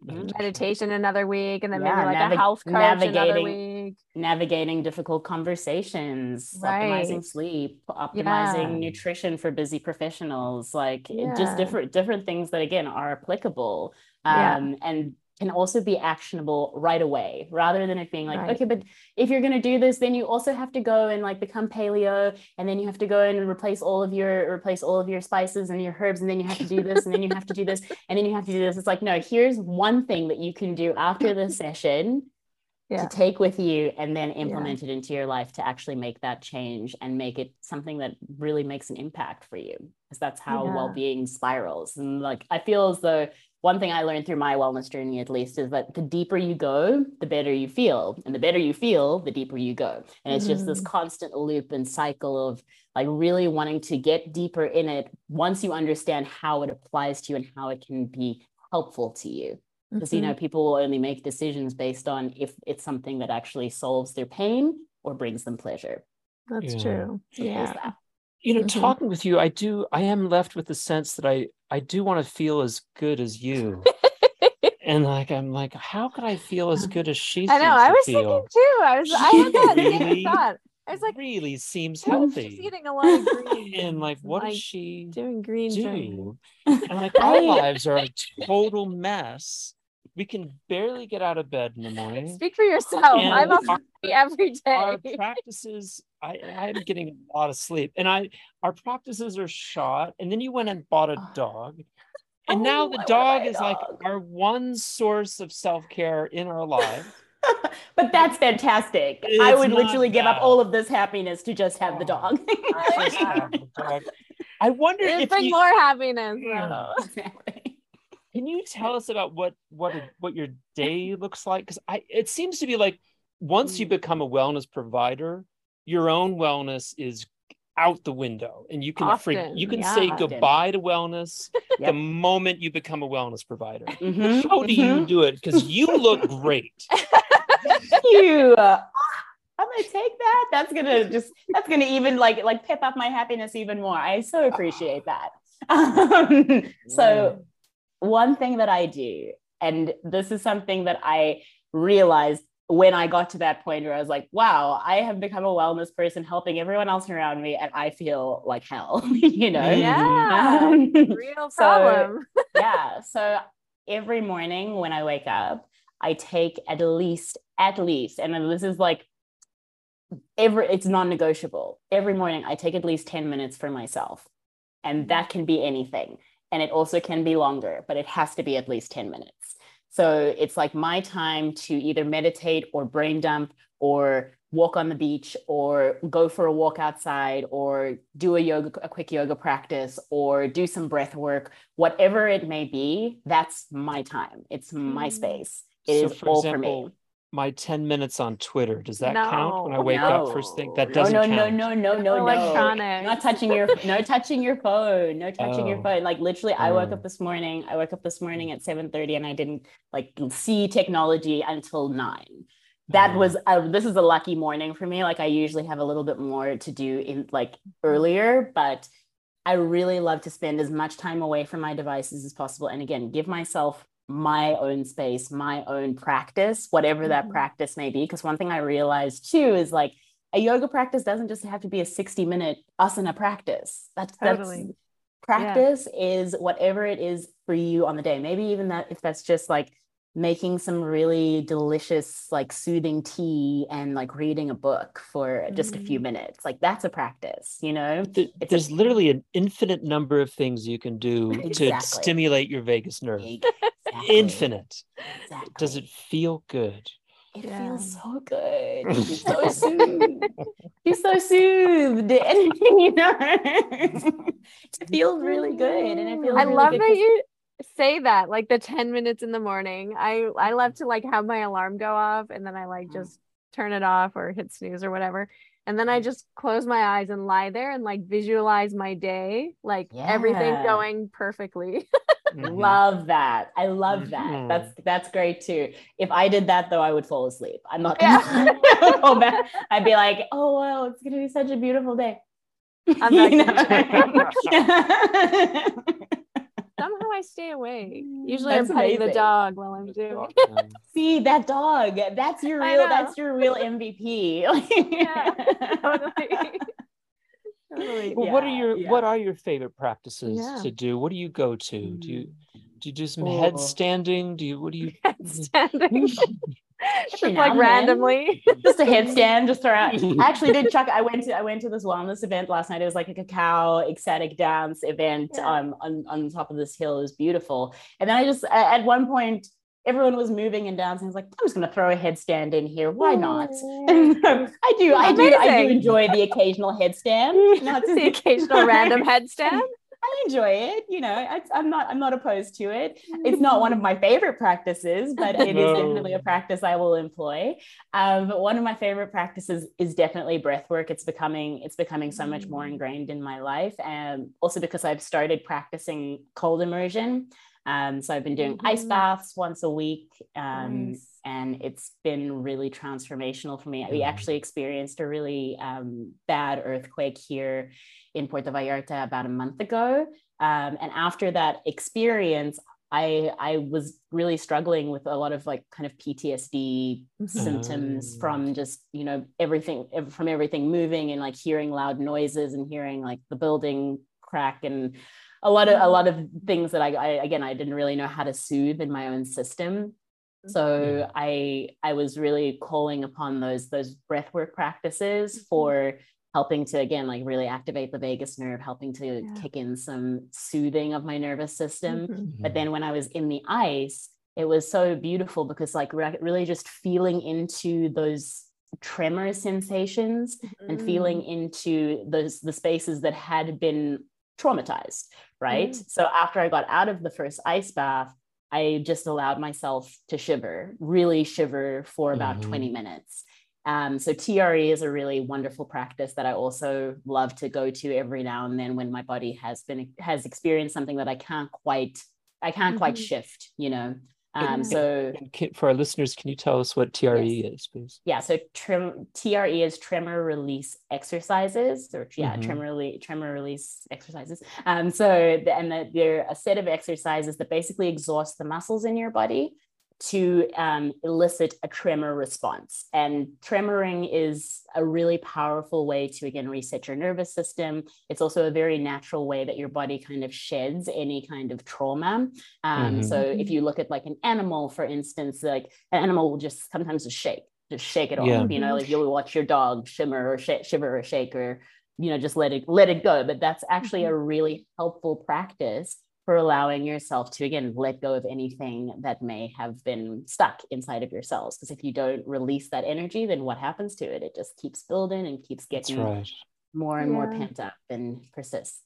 Speaker 4: Meditation another week and then maybe like
Speaker 3: navig-
Speaker 4: a health coach another week.
Speaker 3: navigating difficult conversations,
Speaker 4: right.
Speaker 3: optimizing sleep, optimizing
Speaker 4: Yeah.
Speaker 3: nutrition for busy professionals, like it- just different different things that again are applicable
Speaker 4: Yeah.
Speaker 3: um, and can also be actionable right away rather than it being like
Speaker 4: Right.
Speaker 3: okay but if you're going to do this then you also have to go and like become paleo and then you have to go and replace all of your replace all of your spices and your herbs and then you have to do this and then you have to do this <laughs> and then you have to do this it's like no here's one thing that you can do after this <laughs> session
Speaker 4: Yeah.
Speaker 3: to take with you and then implement it into your life to actually make that change and make it something that really makes an impact for you because that's how
Speaker 4: Yeah.
Speaker 3: well-being spirals and like i feel as though one thing i learned through my wellness journey at least is that the deeper you go the better you feel and the better you feel the deeper you go and it's just this
Speaker 4: Mhm.
Speaker 3: constant loop and cycle of like really wanting to get deeper in it once you understand how it applies to you and how it can be helpful to you because you
Speaker 1: Mm-hmm.
Speaker 3: know people will only make decisions based on if it's something that actually solves their pain or brings them pleasure.
Speaker 1: That's
Speaker 2: Yeah.
Speaker 1: true.
Speaker 3: Simple
Speaker 1: Yeah.
Speaker 2: You know,
Speaker 1: Mhm.
Speaker 2: talking with you, I do. I am left with the sense that I I do want to feel as good as you, <laughs> and like I'm like, how could I feel as good as she?
Speaker 4: I know. I was
Speaker 2: feel?
Speaker 4: thinking too. I was. I had that
Speaker 2: Really?
Speaker 4: same thought. I was like,
Speaker 2: really seems
Speaker 4: "Hmm,
Speaker 2: healthy.
Speaker 4: she's eating a lot of green <laughs>
Speaker 2: and like, what
Speaker 4: like,
Speaker 2: she
Speaker 4: doing green
Speaker 2: do? <laughs> And like, our lives are a total mess. We can barely get out of bed in the morning.
Speaker 4: Speak for yourself.
Speaker 2: And
Speaker 4: I'm up
Speaker 2: our-
Speaker 4: every
Speaker 2: our practices I, i'm getting a lot of sleep and i our practices are shot and then you went and bought a dog <laughs> and now
Speaker 3: Oh, I
Speaker 2: the
Speaker 3: wanna
Speaker 2: dog
Speaker 3: buy a
Speaker 2: is like our one source of self-care in our lives <laughs>
Speaker 3: but that's fantastic. I would
Speaker 2: not
Speaker 3: literally give up all of this happiness to just have the
Speaker 2: Oh.
Speaker 3: dog.
Speaker 2: The <laughs> dog. i wonder
Speaker 4: It'd
Speaker 2: if
Speaker 4: bring
Speaker 2: you,
Speaker 4: more happiness.
Speaker 2: Yeah.
Speaker 3: Exactly.
Speaker 2: can you tell us about what what what your day looks like because i it seems to be like once you
Speaker 3: Mm.
Speaker 2: become a wellness provider your own wellness is out the window and you can freak,
Speaker 4: Often,
Speaker 2: you can
Speaker 4: yeah.
Speaker 2: say
Speaker 3: Often.
Speaker 2: goodbye to wellness <laughs> the moment you become a wellness provider
Speaker 3: Mhm,
Speaker 2: how do you
Speaker 3: mhm.
Speaker 2: do it because you look great <laughs>
Speaker 3: you. Uh, I'm gonna take that. That's gonna just that's gonna even like like pip up my happiness even more. I so appreciate that. <laughs> Um, so one thing that I do, and this is something that I realized when I got to that point where I was like, wow, I have become a wellness person helping everyone else around me, and I feel like hell, <laughs> you know?
Speaker 4: Yeah.
Speaker 3: Um,
Speaker 4: Real <laughs>
Speaker 3: So-
Speaker 4: problem. <laughs>
Speaker 3: yeah. So every morning when I wake up, I take at least, at least, and this is like every it's non-negotiable. Every morning I take at least 10 minutes for myself. And that can be anything. And it also can be longer, but it has to be at least 10 minutes. So it's like my time to either meditate or brain dump or walk on the beach or go for a walk outside or do a yoga a quick yoga practice or do some breath work whatever it may be that's my time. It's my
Speaker 4: Mm.
Speaker 3: space. It is all for me
Speaker 2: my 10 minutes on twitter does that count when i
Speaker 4: No,
Speaker 2: wake up first thing that doesn't count.
Speaker 3: no,
Speaker 2: count
Speaker 3: no, no, no, no, no.
Speaker 4: Electronic.
Speaker 3: Not touching your, no touching your phone, no touching your
Speaker 2: Oh.
Speaker 3: phone. Like literally, I woke
Speaker 2: Oh.
Speaker 3: up this morning. I woke up this morning at seven thirty, and I didn't like see technology until nine. That
Speaker 2: Oh.
Speaker 3: was uh, this is a lucky morning for me. Like I usually have a little bit more to do in like earlier, but I really love to spend as much time away from my devices as possible. And again, give myself my own space, my own practice, whatever that
Speaker 4: Mhm.
Speaker 3: practice may be. Because one thing I realized too is like a yoga practice doesn't just have to be a 60 minute asana practice. That's
Speaker 4: Totally.
Speaker 3: that's practice is whatever it is for you on the day. Maybe even that if that's just like making some really delicious, like soothing tea and like reading a book for just a few
Speaker 4: Mhm.
Speaker 3: minutes. Like that's a practice, you know?
Speaker 2: Th-
Speaker 3: It's a-
Speaker 2: there's literally an infinite number of things you can do to stimulate your vagus nerve
Speaker 3: Exactly.
Speaker 2: infinite
Speaker 3: Exactly.
Speaker 2: does it feel good
Speaker 3: It
Speaker 4: Yeah.
Speaker 3: feels so good. You're <laughs> so soothed. You're so soothed. And, <laughs> you know, it <laughs> feels really good. And it feels
Speaker 4: I
Speaker 3: really
Speaker 4: love
Speaker 3: good
Speaker 4: that
Speaker 3: 'cause-
Speaker 4: you say that, like the 10 minutes in the morning. I I love to like have my alarm go off and then I like
Speaker 3: Mhm.
Speaker 4: just turn it off or hit snooze or whatever. And then I just close my eyes and lie there and like visualize my day, like everything going perfectly.
Speaker 2: Mhm.
Speaker 3: Love that. I love that.
Speaker 2: Mhm.
Speaker 3: That's that's great too. If I did that though, I would fall asleep. I'm not
Speaker 4: Yeah.
Speaker 3: I would fall back. I'd be like, oh wow, it's gonna be such a beautiful day.
Speaker 4: I'm <laughs> not
Speaker 3: You
Speaker 4: gonna
Speaker 3: know? <laughs>
Speaker 4: Somehow I stay awake. Usually
Speaker 3: That's
Speaker 4: I'm petting the dog while I'm doing it. <laughs>
Speaker 3: See that dog. That's your real. That's your real MVP.
Speaker 4: Yeah, totally. Totally.
Speaker 2: well, what are your
Speaker 3: yeah.
Speaker 2: what are your favorite practices
Speaker 4: Yeah.
Speaker 2: to do what do you go to do you do you do some
Speaker 3: Oh.
Speaker 2: headstanding do you what do you <laughs>
Speaker 4: Standing. <laughs> <laughs> just like randomly.
Speaker 3: just a headstand, just throw out. I actually did chuck. I went to I went to this wellness event last night. It was like a cacao ecstatic dance event
Speaker 4: Yeah.
Speaker 3: um, on on top of this hill. It was beautiful. And then I just at one point everyone was moving and dancing. I was like, I'm just gonna throw a headstand in here. Why not? I do. I do. I do enjoy the occasional headstand. <laughs> Not
Speaker 4: the occasional <laughs> random headstand.
Speaker 3: I enjoy it. You know, I, I'm not. I'm not opposed to it. It's not one of my favorite practices, but it is
Speaker 2: No.
Speaker 3: definitely a practice I will employ. Um, but one of my favorite practices is definitely breath work. It's becoming it's becoming so much more
Speaker 4: Mm.
Speaker 3: ingrained in my life, and also because I've started practicing cold immersion. Um, so I've been doing mm-hmm. ice baths once a week. Um, nice. And it's been really transformational for me. We mm-hmm. actually experienced a really um, bad earthquake here in Puerto Vallarta about a month ago. Um, and after that experience, I I was really struggling with a lot of like kind of PTSD symptoms from oh. just you know everything from everything moving and like hearing loud noises and hearing like the building crack and a lot of a lot of things that I, I again I didn't really know how to soothe in my own system. So I I was really calling upon those those breathwork practices mm-hmm. for helping to again like really activate the vagus nerve helping to yeah. kick in some soothing of my nervous system mm-hmm. but mm-hmm. then when i was in the ice it was so beautiful because like really just feeling into those tremor sensations mm-hmm. and feeling mm. into those the spaces that had been traumatized right mm-hmm. so after i got out of the first ice bath i just allowed myself to shiver really shiver for about 20 mm-hmm. minutes um, so TRE is a really wonderful practice that I also love to go to every now and then when my body has been has experienced something that I can't quite I can't mm-hmm. quite shift, you know. Um, so
Speaker 2: for our listeners, can you tell us what TRE yes. is, please?
Speaker 3: Yeah, so trem, TRE is tremor release exercises, or yeah, mm-hmm. tremor tremor release exercises. Um, so and the, they're a set of exercises that basically exhaust the muscles in your body to um, elicit a tremor response. And tremoring is a really powerful way to, again, reset your nervous system. It's also a very natural way that your body kind of sheds any kind of trauma. Um, mm-hmm. So if you look at like an animal, for instance, like an animal will just sometimes just shake, just shake it off. Yeah. You know, like you'll watch your dog shimmer or sh- shiver or shake or you know just let it let it go but that's actually mm-hmm. a really helpful practice for allowing yourself to again let go of anything that may have been stuck inside of your cells because if you don't release that energy then what happens to it it just keeps building and keeps getting right. more and yeah. more pent up and persists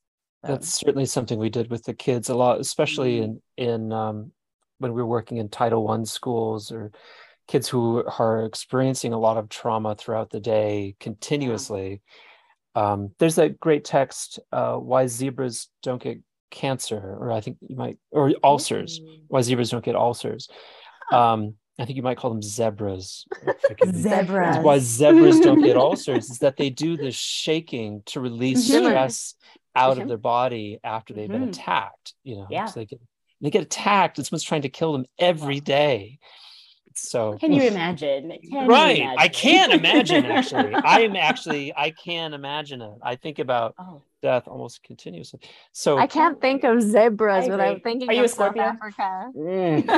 Speaker 2: so. that's certainly something we did with the kids a lot especially mm-hmm. in in um, when we were working in title one schools or kids who are experiencing a lot of trauma throughout the day continuously yeah. um, there's that great text uh, why zebras don't get cancer, or I think you might, or ulcers. Why zebras don't get ulcers? Um, I think you might call them zebras. <laughs>
Speaker 3: zebras.
Speaker 2: Why zebras don't get <laughs> ulcers is that they do the shaking to release mm-hmm. stress out of their body after they've mm-hmm. been attacked. You know,
Speaker 3: yeah.
Speaker 2: So they get they get attacked and someone's trying to kill them every day. So
Speaker 3: can you imagine? Can
Speaker 2: right.
Speaker 3: You imagine?
Speaker 2: I can't imagine actually. <laughs> I am actually I can imagine it. I think about oh. Death almost continuously. So
Speaker 4: I can't think of zebras without thinking Are you <laughs> of a Scorpio? South Africa.
Speaker 3: Mm.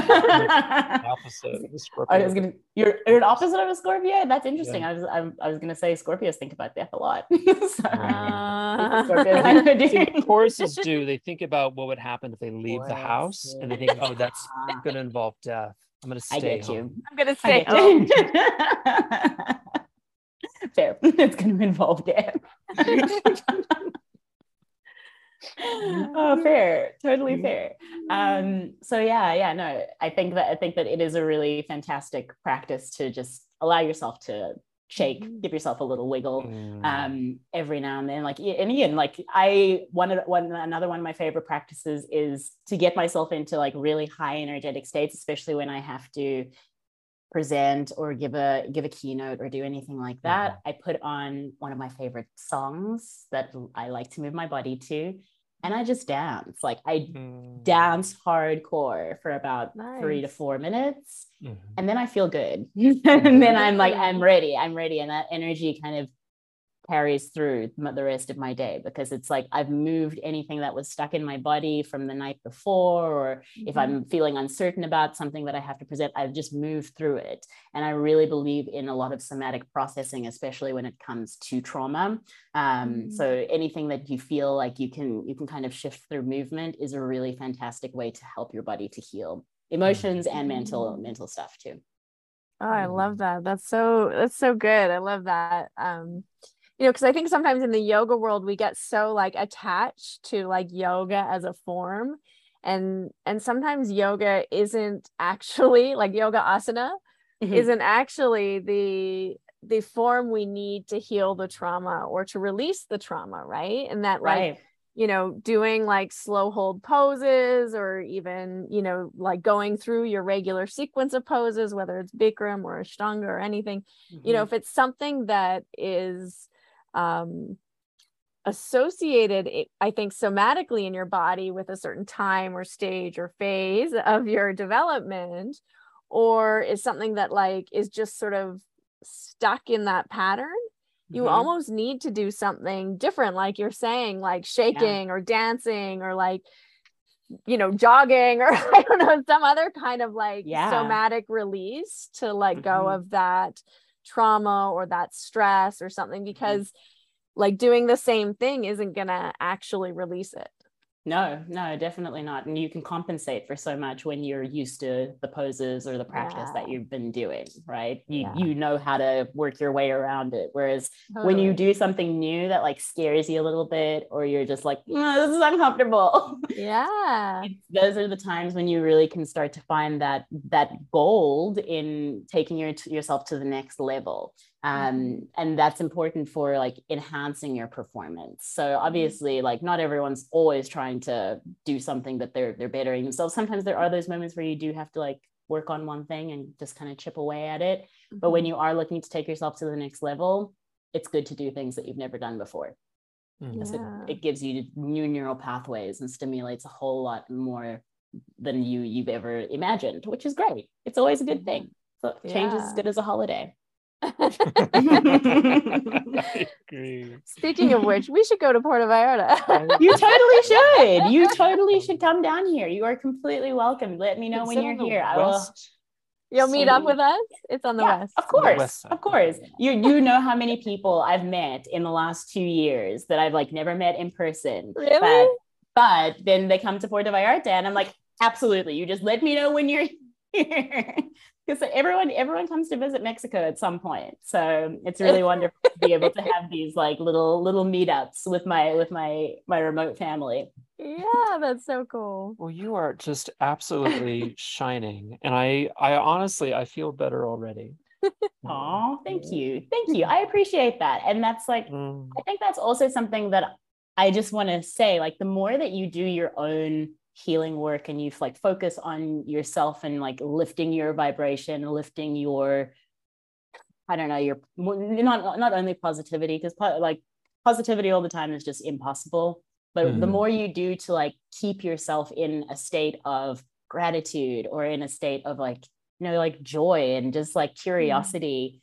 Speaker 3: opposite I was gonna you're, you're an opposite of a Scorpio? That's interesting. Yeah. I was I, I, was gonna say Scorpios think about death a lot. <laughs> so, uh,
Speaker 2: Scorpios <laughs> horses do. They think about what would happen if they leave the house and they think, oh, that's gonna involve death. I'm gonna stay. I get home. you.
Speaker 4: I'm gonna stay home.
Speaker 3: Fair. It's gonna involve death. <laughs> oh, fair. Totally mm-hmm. fair. Um, so yeah, yeah, no, I think that I think that it is a really fantastic practice to just allow yourself to shake mm-hmm. give yourself a little wiggle mm. um, every now and then like and again like i one of one another one of my favorite practices is to get myself into like really high energetic states especially when i have to present or give a give a keynote or do anything like that mm-hmm. i put on one of my favorite songs that i like to move my body to and I just dance. Like I mm. dance hardcore for about nice. three to four minutes. Mm-hmm. And then I feel good. <laughs> and then I'm like, <laughs> I'm ready. I'm ready. And that energy kind of carries through the rest of my day because it's like I've moved anything that was stuck in my body from the night before, or mm-hmm. if I'm feeling uncertain about something that I have to present, I've just moved through it. And I really believe in a lot of somatic processing, especially when it comes to trauma. Um, mm-hmm. So anything that you feel like you can you can kind of shift through movement is a really fantastic way to help your body to heal emotions and mental mm-hmm. mental stuff too.
Speaker 4: Oh, I love mm-hmm. that. That's so that's so good. I love that. Um you know because i think sometimes in the yoga world we get so like attached to like yoga as a form and and sometimes yoga isn't actually <laughs> like yoga asana mm-hmm. isn't actually the the form we need to heal the trauma or to release the trauma right and that like right.
Speaker 1: you know, doing like slow hold poses or even, you know, like going through your regular sequence of poses, whether it's Bikram or Ashtanga or anything, mm-hmm. you know, mm-hmm. if it's something that is um, associated, I think, somatically in your body with a certain time or stage or phase of your development, or is something that like is just sort of stuck in that pattern you mm-hmm. almost need to do something different like you're saying like shaking yeah. or dancing or like you know jogging or <laughs> i don't know some other kind of like yeah. somatic release to let mm-hmm. go of that trauma or that stress or something mm-hmm. because mm-hmm. like doing the same thing isn't going to actually release it
Speaker 3: no, no, definitely not. And you can compensate for so much when you're used to the poses or the practice yeah. that you've been doing, right? You yeah. you know how to work your way around it. Whereas totally. when you do something new that like scares you a little bit, or you're just like, oh, this is uncomfortable. <laughs>
Speaker 1: Yeah.
Speaker 3: those are the times when you really can start to find that that gold in taking your yourself to the next level um, mm-hmm. and that's important for like enhancing your performance so mm-hmm. obviously like not everyone's always trying to do something that they're they're bettering themselves sometimes there are those moments where you do have to like work on one thing and just kind of chip away at it mm-hmm. but when mm-hmm. you are looking to take yourself to the next level it's good to do things that you've never done before yeah. it, it gives you new neural pathways and stimulates a whole lot more than you you've ever imagined which is great it's always a good thing so change yeah. is as good as a holiday <laughs>
Speaker 1: Speaking of which, we should go to Puerto Vallarta. <laughs>
Speaker 3: you totally <laughs> should. You totally should come down here. You are completely welcome. Let me know when you're here. I will.
Speaker 1: You'll meet up with us. It's on the yeah, west.
Speaker 3: Of course, of course. You you know how many people I've met in the last two years that I've like never met in person.
Speaker 1: Really?
Speaker 3: But, but then they come to Puerto Vallarta, and I'm like, absolutely. You just let me know when you're here because everyone everyone comes to visit Mexico at some point. So it's really wonderful to be able to have these like little little meetups with my with my my remote family.
Speaker 1: Yeah, that's so cool.
Speaker 2: Well, you are just absolutely shining, and I I honestly I feel better already. <laughs>
Speaker 3: Oh, thank you, thank you. I <laughs> appreciate that, and that's like mm. I think that's also something that I just want to say. Like the more that you do your own healing work and you've like focus on yourself and like lifting your vibration lifting your i don't know your not not only positivity because like positivity all the time is just impossible but mm-hmm. the more you do to like keep yourself in a state of gratitude or in a state of like you know like joy and just like mm-hmm. curiosity.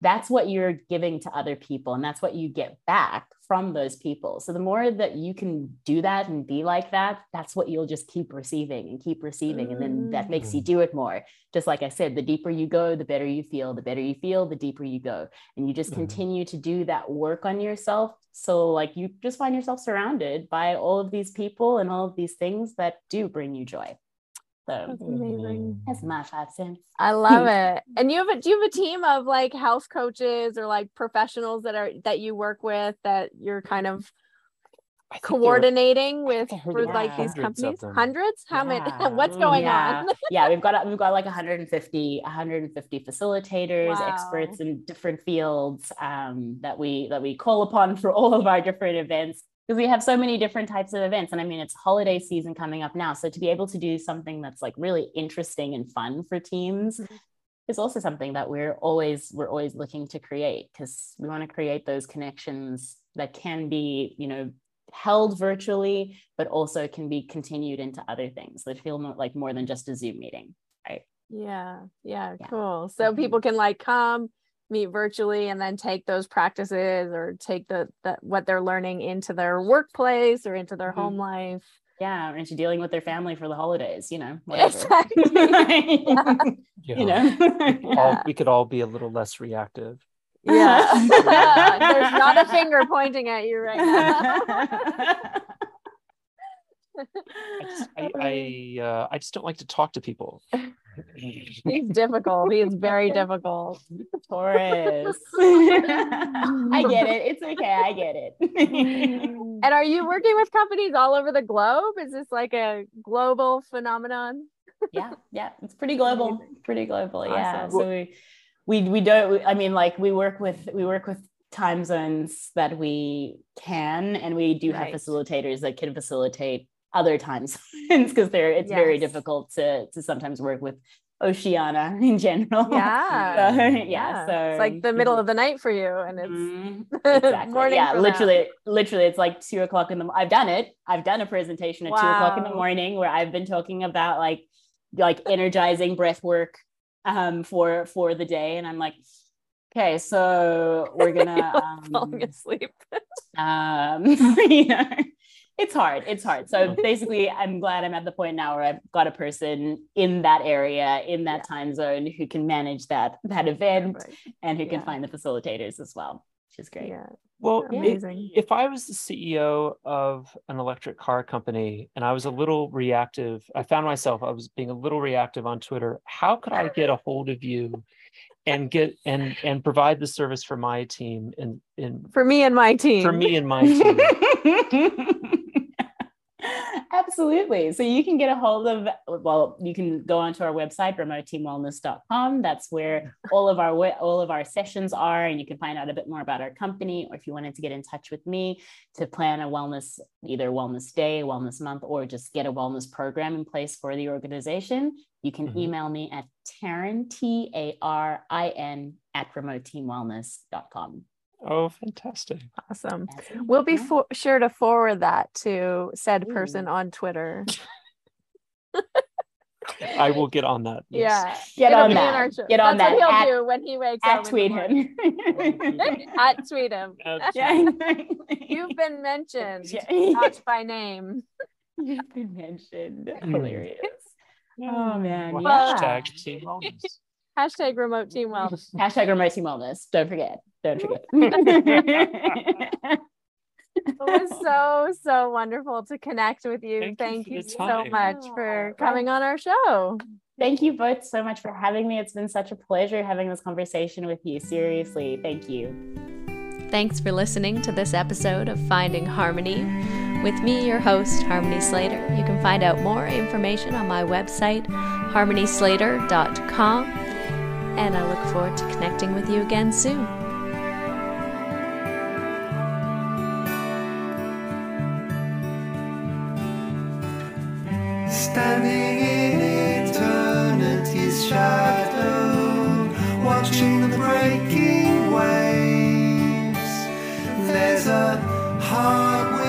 Speaker 3: That's what you're giving to other people and that's what you get back from those people. So the more that you can do that and be like that, that's what you'll just keep receiving and keep receiving. And then that makes you mm. do it more. Just like I said, the deeper you go, the better you feel. The better you feel, the deeper you go. And you just mm-hmm. continue to do that work on yourself. So, like, you just find yourself surrounded by all of these people and all of these things that do bring you joy. So that's amazing. That's my five cents.
Speaker 1: I love it. And you have a do you have a team of like health coaches or like professionals that are that you work with that you're kind of coordinating with for like these companies hundreds how <laughs> yeah. many what's going
Speaker 3: yeah.
Speaker 1: on <laughs>
Speaker 3: yeah we've got we've got like 150 150 facilitators wow. experts in different fields um, that we that we call upon for all of our different events because we have so many different types of events and i mean it's holiday season coming up now so to be able to do something that's like really interesting and fun for teams mm-hmm. is also something that we're always we're always looking to create because we want to create those connections that can be you know held virtually but also can be continued into other things that feel more, like more than just a zoom meeting right
Speaker 1: yeah yeah, yeah. cool so mm-hmm. people can like come meet virtually and then take those practices or take the, the what they're learning into their workplace or into their mm-hmm. home life.
Speaker 3: Yeah or into dealing with their family for the holidays you know <laughs> exactly. yeah. <laughs>
Speaker 2: you know all, we could all be a little less reactive.
Speaker 1: Yeah. <laughs> There's not a finger pointing at you right now
Speaker 2: I just, <laughs> I, I, uh, I just don't like to talk to people.
Speaker 1: He's difficult. He is very difficult.
Speaker 3: Taurus. <laughs> I get it. It's okay. I get it. <laughs>
Speaker 1: and are you working with companies all over the globe? Is this like a global phenomenon?
Speaker 3: yeah, yeah. It's pretty global. Pretty global. Awesome. Yeah. So we, we we don't. I mean, like we work with we work with time zones that we can and we do
Speaker 4: Right.
Speaker 3: have facilitators that can facilitate other times <laughs> because they're it's very difficult to to sometimes work with Oceania <laughs> in general
Speaker 4: Yeah. <laughs>
Speaker 3: So, yeah, so
Speaker 4: it's like the middle of the night for you, and it's
Speaker 3: Mhm. exactly
Speaker 4: morning
Speaker 3: yeah
Speaker 4: them.
Speaker 3: literally literally it's like two o'clock in the i've done it i've done a presentation at two o'clock in the morning where i've been talking about like like energizing breath work um for for the day and i'm like okay so we're gonna
Speaker 4: falling
Speaker 3: um,
Speaker 4: asleep.
Speaker 3: um you know it's hard it's hard so basically i'm glad i'm at the point now where i've got a person in that area in that time zone who can manage that that event
Speaker 4: Perfect.
Speaker 3: and who can find the facilitators as well which is great
Speaker 4: Yeah.
Speaker 2: Well, i-
Speaker 4: Amazing.
Speaker 2: if I was the CEO of an electric car company and I was a little reactive, I found myself I was being a little reactive on Twitter. How could I get a hold of you and get and and provide the service for my team and in
Speaker 4: For me and my team.
Speaker 2: for me and my team? <laughs>
Speaker 3: Absolutely. So you can get a hold of, well, you can go onto our website, remoteteamwellness.com. That's where <laughs> all of our all of our sessions are, and you can find out a bit more about our company. Or if you wanted to get in touch with me to plan a wellness, either wellness day, wellness month, or just get a wellness program in place for the organization, you can
Speaker 2: Mhm.
Speaker 3: email me at Tarin, T A R I N, at remoteteamwellness.com.
Speaker 2: Oh, fantastic.
Speaker 4: Awesome. We'll be for- sure to forward that to said
Speaker 3: Ooh.
Speaker 4: person on Twitter. <laughs>
Speaker 2: I will get on that. yes.
Speaker 3: Get
Speaker 4: It'll
Speaker 3: on that.
Speaker 4: our show.
Speaker 3: Get on
Speaker 4: That's
Speaker 3: that.
Speaker 4: what he'll
Speaker 3: At-
Speaker 4: do when he wakes
Speaker 3: At
Speaker 4: up. in the
Speaker 3: tweet him. <laughs>
Speaker 4: at tweet him. <laughs>
Speaker 2: That's-
Speaker 3: Yeah, exactly.
Speaker 4: You've been mentioned,
Speaker 3: Yeah.
Speaker 4: not by name.
Speaker 3: You've been mentioned.
Speaker 2: Hmm.
Speaker 3: Hilarious. Oh man.
Speaker 2: Well,
Speaker 3: yeah.
Speaker 2: Hashtag team wellness.
Speaker 4: Hashtag remote team <laughs> wellness.
Speaker 3: Hashtag remote team wellness. Don't forget. Don't forget. <laughs> <laughs>
Speaker 4: It was so so wonderful to connect with you.
Speaker 2: Thank
Speaker 4: Thank,
Speaker 2: you
Speaker 4: you, so much for coming on our show.
Speaker 3: Thank you both so much for having me. It's been such a pleasure having this conversation with you. Seriously, thank you.
Speaker 1: Thanks for listening to this episode of Finding Harmony. With me, your host, Harmony Slater. You can find out more information on my website, harmonyslater.com, and I look forward to connecting with you again soon.
Speaker 5: Standing in eternity's shadow, watching the breaking waves, there's a heart.